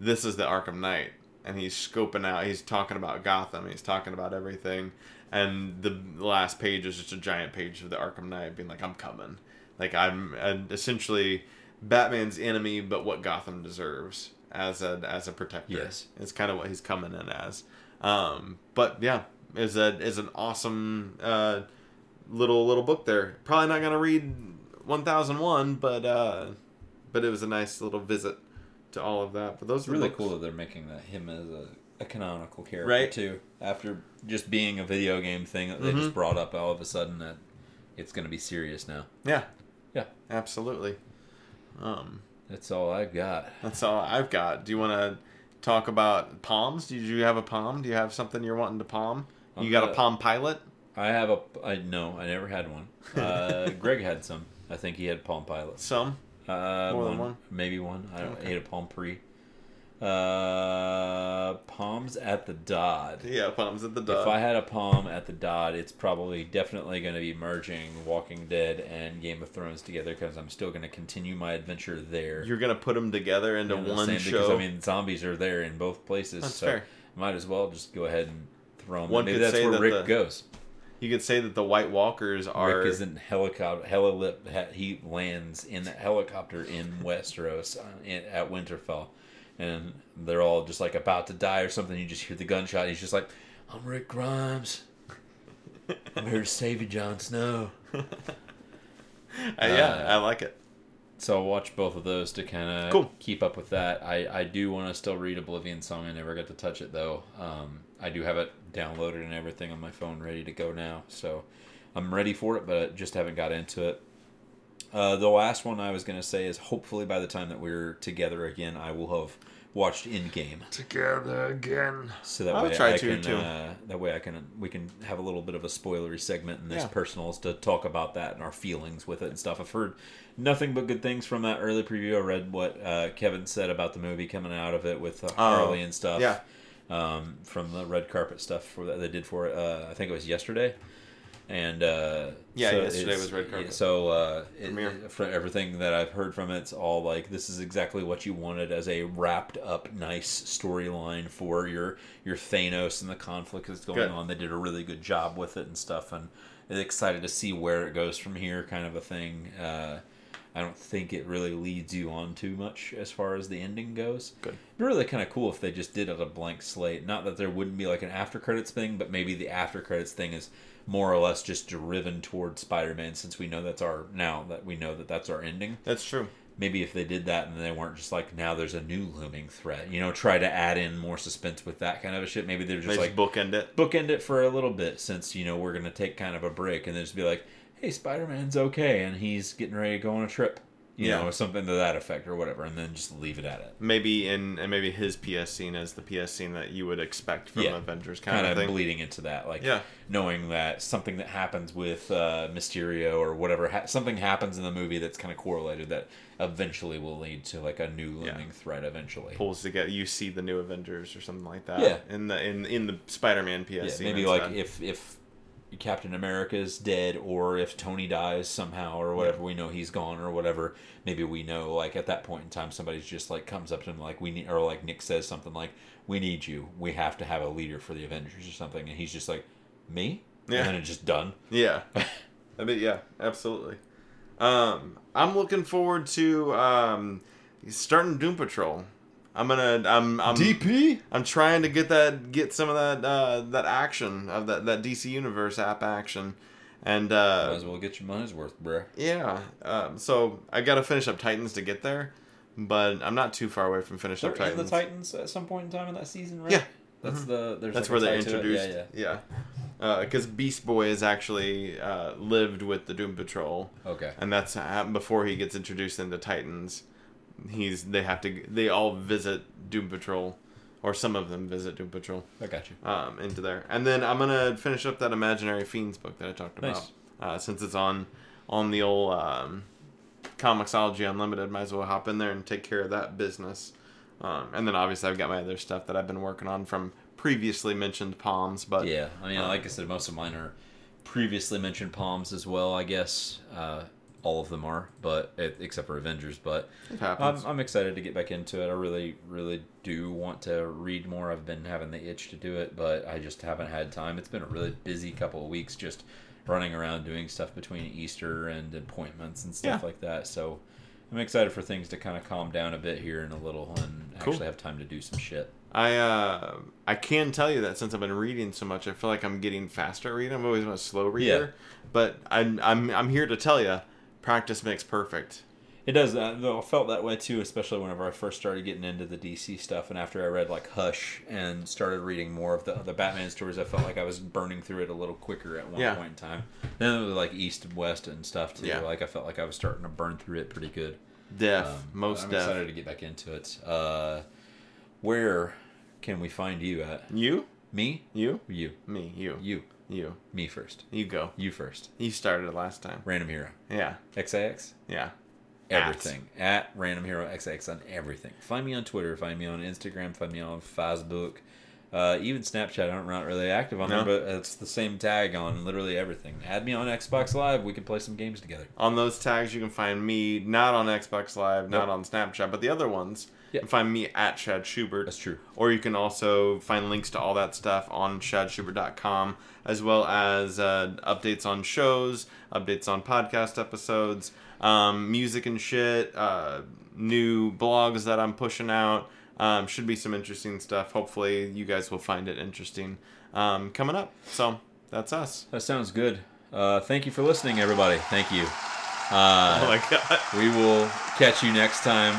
this is the arkham knight. And he's scoping out he's talking about gotham he's talking about everything. And the last page is just a giant page of the arkham knight being like i'm coming. Like i'm and essentially batman's enemy but what gotham deserves as a as a protector. Yes. it's kind of what he's coming in as um, but yeah, is a is an awesome uh, little little book there. Probably not gonna read one thousand one, but uh, but it was a nice little visit to all of that. But those It's are really cool that they're making that him as a, a canonical character Right. too. After just being a video game thing that they Mhm. just brought up all of a sudden that it's going to be serious now. Yeah, Yeah. absolutely. Um, That's all I've got. that's all I've got. Do you want to talk about palms? Did you have a palm? Do you have something you're wanting to palm? You got a gonna- palm pilot? I have a. I no, I never had one. Uh, Greg had some. I think he had Palm pilot. Some. Uh, More one, than one? maybe one. I don't Okay. ate a Palm Pre. Uh, palms at the Dodd. Yeah, palms at the If. I had a palm at the Dodd, it's probably definitely going to be merging Walking Dead and Game of Thrones together because I'm still going to continue my adventure there. You're gonna put them together into You know, one show. Because I mean, zombies are there in both places, That's so fair. might as well just go ahead and throw them. One Maybe that's where that Rick the- goes. you could say that the White Walkers are. Rick is in helicopter. Helilip. He lands in that helicopter in Westeros uh, at Winterfell, and they're all just like about to die or something. You just hear the gunshot. He's just like, "I'm Rick Grimes. I'm here to save you, Jon Snow." Uh, yeah, Uh, I like it. So I'll watch both of those to kind of Cool. keep up with that. I, I do want to still read Oblivion Song. I never got to touch it though. Um, I do have it downloaded and everything on my phone, ready to go now. So I'm ready for it, but just haven't got into it. Uh, the last one I was going to say is hopefully by the time that we're together again, I will have watched Endgame. Together again. So that I'll way try I to, can too. Uh, that way I can we can have a little bit of a spoilery segment in this Yeah. personals to talk about that and our feelings with it and stuff. I've heard nothing but good things from that early preview. I read what uh, Kevin said about the movie coming out of it with uh, Harley and stuff. Oh, yeah. Um, from the red carpet stuff for that they did for it. Uh, I think it was yesterday. And uh, Yeah, so yesterday was red carpet. So uh, it, for everything that I've heard from it, it's all like this is exactly what you wanted as a wrapped up, nice storyline for your your Thanos and the conflict that's going Good. on. They did a really good job with it and stuff, and excited to see where it goes from here, kind of a thing. Uh, I don't think it really leads you on too much as far as the ending goes. Good. It'd really kind of cool if they just did it a blank slate. Not that there wouldn't be like an after credits thing, but maybe the after credits thing is more or less just driven towards Spider-Man, since we know that's our now that we know that that's our ending. That's true. Maybe if they did that and they weren't just like now there's a new looming threat, you know, try to add in more suspense with that kind of a shit. Maybe they're just They like just bookend it. bookend it for a little bit since you know we're gonna take kind of a break and then just be like, hey, Spider Man's okay and he's getting ready to go on a trip, you Yeah. know, or something to that effect or whatever, and then just leave it at it. Maybe in and maybe his PS scene as the PS scene that you would expect from Yeah. Avengers kind, Kind of of thing. bleeding into that, like Yeah. knowing that something that happens with uh, Mysterio or whatever, ha- something happens in the movie that's kind of correlated that eventually will lead to like a new Yeah. looming threat eventually. Pulls together. You see the new Avengers or something like that. Yeah. In the in in the Spider-Man PS Yeah, scene. maybe like if if Captain America's dead or if Tony dies somehow or whatever, we know he's gone or whatever. Maybe we know like at that point in time somebody's just like comes up to him like we need or like Nick says something like we need you. We have to have a leader for the Avengers or something, and he's just like me. Yeah. And then it's just done. Yeah. I mean, yeah, absolutely. Um, I'm looking forward to um, starting Doom Patrol. I'm gonna. I'm. I'm. DP. I'm trying to get that. Get some of that. Uh, that action of that. That DC Universe app action, and Might uh, as well get your money's worth, bruh. yeah. Um, so I got to finish up Titans to get there, but I'm not too far away from finishing They're up in Titans. the Titans at some point in time in that season, right? Yeah. That's the there's That's like where a they tie to it. introduced. Yeah, Yeah. Because Beast Boy has actually uh, lived with the Doom Patrol. Okay. and that's ha- before he gets introduced into Titans. He's they have to they all visit Doom Patrol, or some of them visit Doom Patrol I got you. um, into there. And then I'm gonna finish up that Imaginary Fiends book that I talked about, Nice. uh, since it's on on the old um, Comixology Unlimited. Might as well hop in there and take care of that business. Um, and then obviously I've got my other stuff that I've been working on from previously mentioned Palms. But Yeah, I mean, um, like I said, most of mine are previously mentioned palms as well. I guess uh, all of them are, but except for Avengers. But. I'm, I'm excited to get back into it. I really, really do want to read more. I've been having the itch to do it, but I just haven't had time. It's been a really busy couple of weeks just running around doing stuff between Easter and appointments and stuff Yeah. like that. So I'm excited for things to kind of calm down a bit here in a little and Cool. actually have time to do some shit. I uh, I can tell you that since I've been reading so much, I feel like I'm getting faster at reading. I'm always been a slow reader, but I'm I'm I'm here to tell you, practice makes perfect. It does. Uh, though I felt that way too, especially whenever I first started getting into the DC stuff, and after I read like Hush and started reading more of the the Batman stories, I felt like I was burning through it a little quicker at one Yeah. point in time. Then it was like East and West and stuff too. Yeah. Like I felt like I was starting to burn through it pretty good. Def, Um, most I'm excited to get back into it. Uh, where can we find you at? You, Me? you, You? me, you, You? You, Me first. you go. You first. You started last time. Random Hero. Yeah, XIX. yeah. everything at random hero xx on everything find me on twitter find me on instagram find me on facebook uh, even snapchat i'm not really active on No. there but it's the same tag on literally everything add me on xbox live we can play some games together On those tags, you can find me not on Xbox Live, not Nope. on Snapchat, but the other ones. Yeah. Can find me at Shad Schubert. that's true Or you can also find links to all that stuff on shadschubert.com, as well as uh, updates on shows, updates on podcast episodes, um, music and shit, uh, new blogs that I'm pushing out. Um, should be some interesting stuff. Hopefully, you guys will find it interesting um, coming up. So, that's us. that sounds good uh, thank you for listening everybody thank you uh, Oh my god. we will catch you next time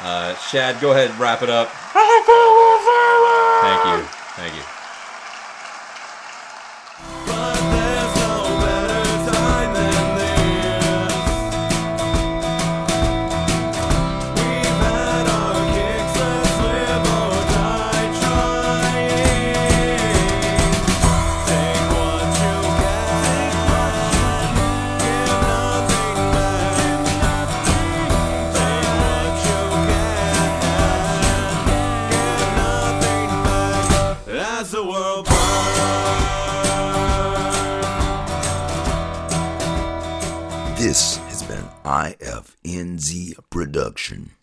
uh, shad go ahead and wrap it up. Thank you. Thank you IFNZ production.